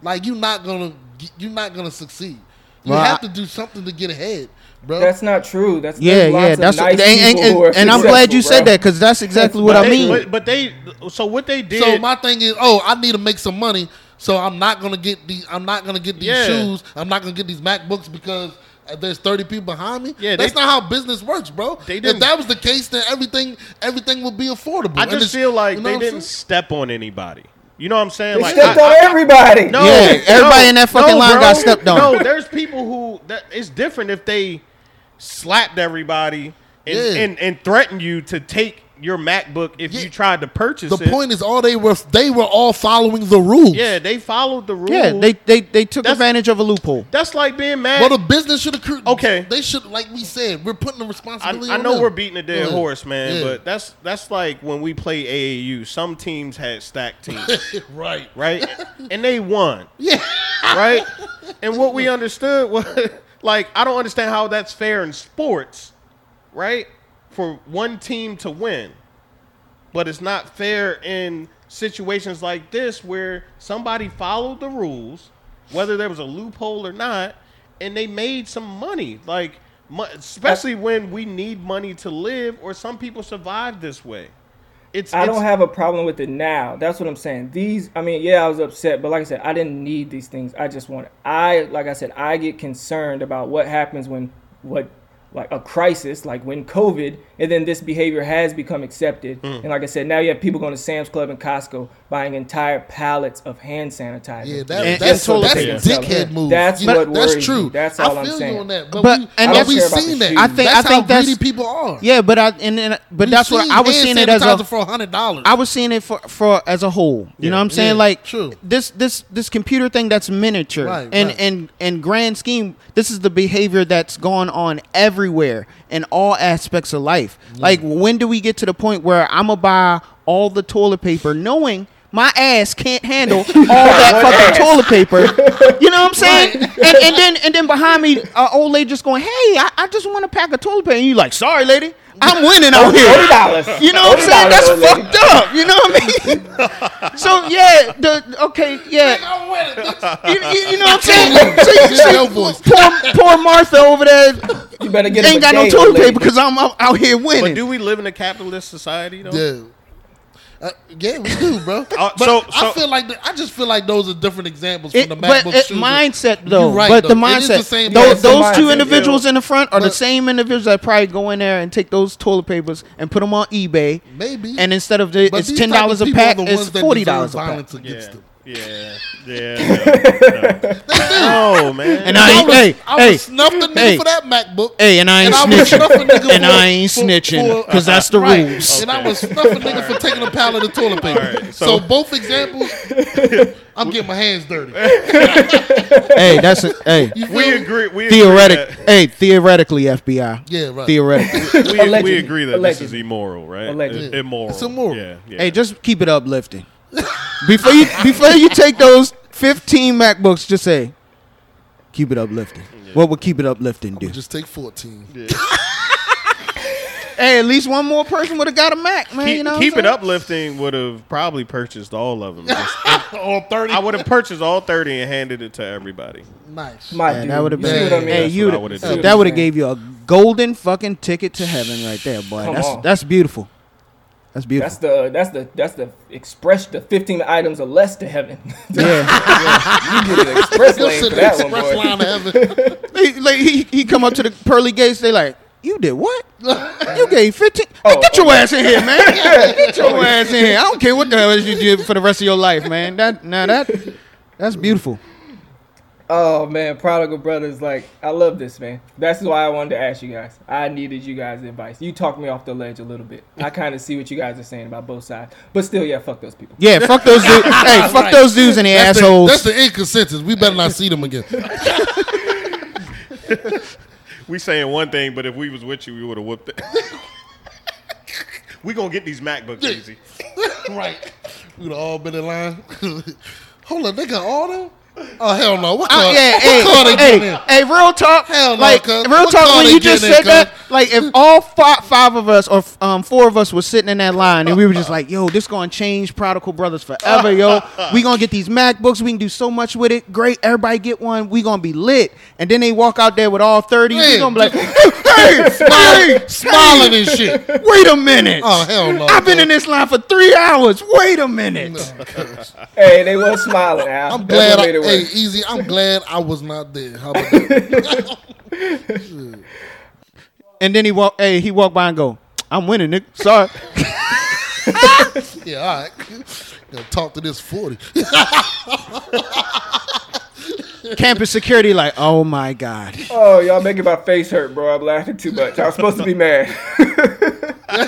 like you're not gonna you're not gonna succeed. You Well, have I- to do something to get ahead, bro. That's not true. That's Yeah, lots yeah. of That's nice and, and, and, and I'm glad you successful, said that because that's exactly what but I mean. But, but they, so what they did. So my thing is, oh, I need to make some money, so I'm not gonna get these. I'm not gonna get these Yeah. shoes. I'm not gonna get these MacBooks because uh, there's 30 people behind me. Yeah, that's they- not how business works, bro. They if didn't- that was the case, then everything everything would be affordable. I just feel like you know they didn't saying? step on anybody. You know what I'm saying? They like stepped I- on I- everybody. No, Yeah, everybody no, in that fucking no, line bro. got stepped on. No, there's people who that it's different if they slapped everybody and, Yeah. and, and threatened you to take your MacBook if Yeah. you tried to purchase The it. point is, all they were they were all following the rules. yeah, they followed the rules. yeah, they they they took That's- advantage of a loophole. That's like being mad. Well, the business should have. Okay. They should, like we said, we're putting the I, responsibility. I on know them. we're beating a dead Yeah. horse, man, Yeah. but that's that's like when we play AAU. Some teams had stacked teams, right. right? And they won. Yeah. right? And what we understood was like I don't understand how that's fair in sports, right? For one team to win. But it's not fair in situations like this where somebody followed the rules, whether there was a loophole or not, and they made some money. Like especially when we need money to live or some people survive this way. It's I it's- don't have a problem with it now. That's what I'm saying. These, I mean, yeah, I was upset, but like I said, I didn't need these things. I just wanted. I, like I said, I get concerned about what happens when what like a crisis, like when COVID, and then this behavior has become accepted. Mm. And like I said, now you have people going to Sam's Club and Costco buying entire pallets of hand sanitizer. Yeah, that, And- that's, and toilet that's dickhead move. That's Yeah, what That's true. me. That's all I I'm saying. you on that. But, But- we, and but we've I don't care seen that. the I think that's I think how that's greedy people are. Yeah, but I and, and but We've that's what I was seeing it as a sanitizer for hundred dollars. I was seeing it for, for as a whole. You know what I'm saying? Yeah, like true. this this this computer thing that's miniature Right, and right. and and grand scheme. This is the behavior that's going on everywhere in all aspects of life. Like when do we get to the point where I'm gonna buy all the toilet paper knowing my ass can't handle all that fucking toilet paper. You know what I'm saying? And, and then and then behind me, an old lady just going, "Hey, I, I just want a pack of toilet paper." And you like, "Sorry, lady, I'm winning out here." Forty dollars. You know what I'm saying? That's fucked up. You know what I mean? so yeah, the okay, yeah. I'm winning. You, you, you know what I'm saying? So you It's say, your voice. poor, poor Martha over there You better get him ain't got no toilet paper because I'm out, out here But winning. do we live in a capitalist society though? Yeah. Uh, yeah, we do, bro. Uh, but so- I feel like the, I just feel like those are different examples It- from the but it, shoes. mindset though, You're right, but the though. It is mindset, the same tho- mindset. Those two individuals yeah. in the front are the same individuals that probably go in there and take those toilet papers and put them on eBay. Maybe. And instead of the, it's ten dollars a people pack, it's forty dollars a pack. against Yeah. them. Yeah, yeah. No, no. no man. And I ain't, was, hey, I hey, was snuffed the nigga hey. for that MacBook. hey, and I ain't And I snitching. snuffing nigga And for- I ain't for- snitching because that's the Right. rules. And I was snuffing a nigga for taking a pallet of toilet paper. Alright, so, so- both examples, I'm getting my hands dirty. hey, that's a, hey. We agree. We Theoretic, agree hey, theoretically, FBI. Yeah, right. Theoretically. we, we Allegedly. agree that Allegedly. this is immoral, right? Allegedly. It's immoral. It's immoral. Yeah, yeah. hey, just keep it uplifting. Before you before you take those 15 MacBooks, just say, keep it uplifting. What would keep it uplifting do? Just take 14. Hey, at least one more person would have got a Mac, man. keep, you know, keep it uplifting. Would have probably purchased all of them. Just- All 30. I would have purchased all thirty and handed it to everybody. nice. My Yeah, dude. that would have been. what I mean? Hey, you would would've that would have gave you a golden fucking ticket to heaven right there, boy. Come that's on. that's beautiful. That's beautiful. That's the that's the that's the express the 15 items or less to heaven. yeah. you get an express You'll lane for the that one, boy. line to heaven. he, like, he he come up to the pearly gates. They like, you did what? You gave fifteen. Oh, get your oh, ass in here, man. Get your ass in here. I don't care what the hell you did for the rest of your life, man. That now that that's beautiful. Oh man, Prodigal Brothers, like I love this man. That's why I wanted to ask you guys. I needed you guys' advice. You talked me off the ledge a little bit. I kind of see what you guys are saying about both sides, but still, yeah, fuck those people. Yeah, fuck those dudes. hey, fuck Right. those dudes and the That's the, assholes. that's the inconsistency. We better not see them again. We saying one thing, but if we was with you, we would have whooped it. we gonna get these MacBooks easy. right. We'd have all been in line. Hold on, they got all them? Oh, hell no. What Uh, car, yeah, what hey, car they hey, getting in? hey, real talk. Hell no, like cuz. real What talk. When you just getting in, said that, like if all five, five of us or um, four of us was sitting in that line and we were just like, "Yo, this gonna change Prodigal Brothers forever, yo. We gonna get these MacBooks. We can do so much with it. Great, everybody get one. We gonna be lit." And then they walk out there with all thirty. We gonna be like, "Hey, hey, Smiling, hey, smiling and shit. Wait a minute. Oh, hell no. I've been cuz. in this line for three hours. Wait a minute. Hey, they was smiling. Al. I'm glad. I, made it hey, Eazy. I'm glad I was not there. How about that? And then he walk. Hey, he walked by and go, "I'm winning, Nick. Sorry." yeah, all right. Gotta talk to this 40. Campus security, like, oh my god. Oh, y'all making my face hurt, bro. I'm laughing too much. I was supposed to be mad.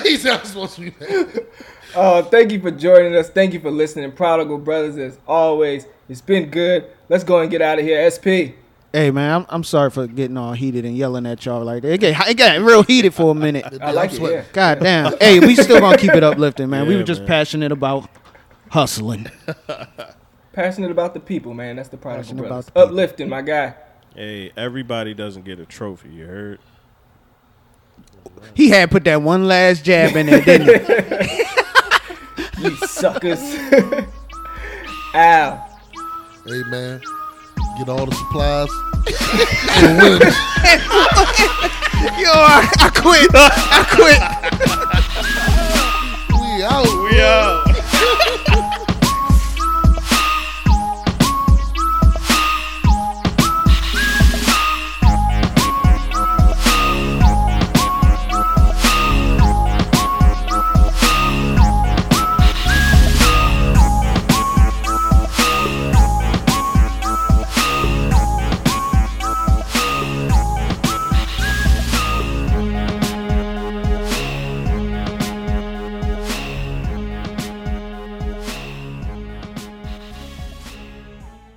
He's not supposed to be mad. Oh, thank you for joining us. Thank you for listening, Prodigal Brothers. As always, it's been good. Let's go and get out of here. SP. Hey man, I'm, I'm sorry for getting all heated and yelling at y'all like that. It got, it got real heated for a minute. I like I'm it. Yeah. God damn. Hey, we still gonna keep it uplifting, man. we were just man. passionate about hustling. Passionate about the people, man. That's the Prodigal Passionate about Brothers. the people. Uplifting, my guy. Hey, everybody doesn't get a trophy. You heard? He had put that one last jab in there, didn't he? You suckers. Al. Hey, man. Get all the supplies. Yo, I, I quit. I quit. We out. We out.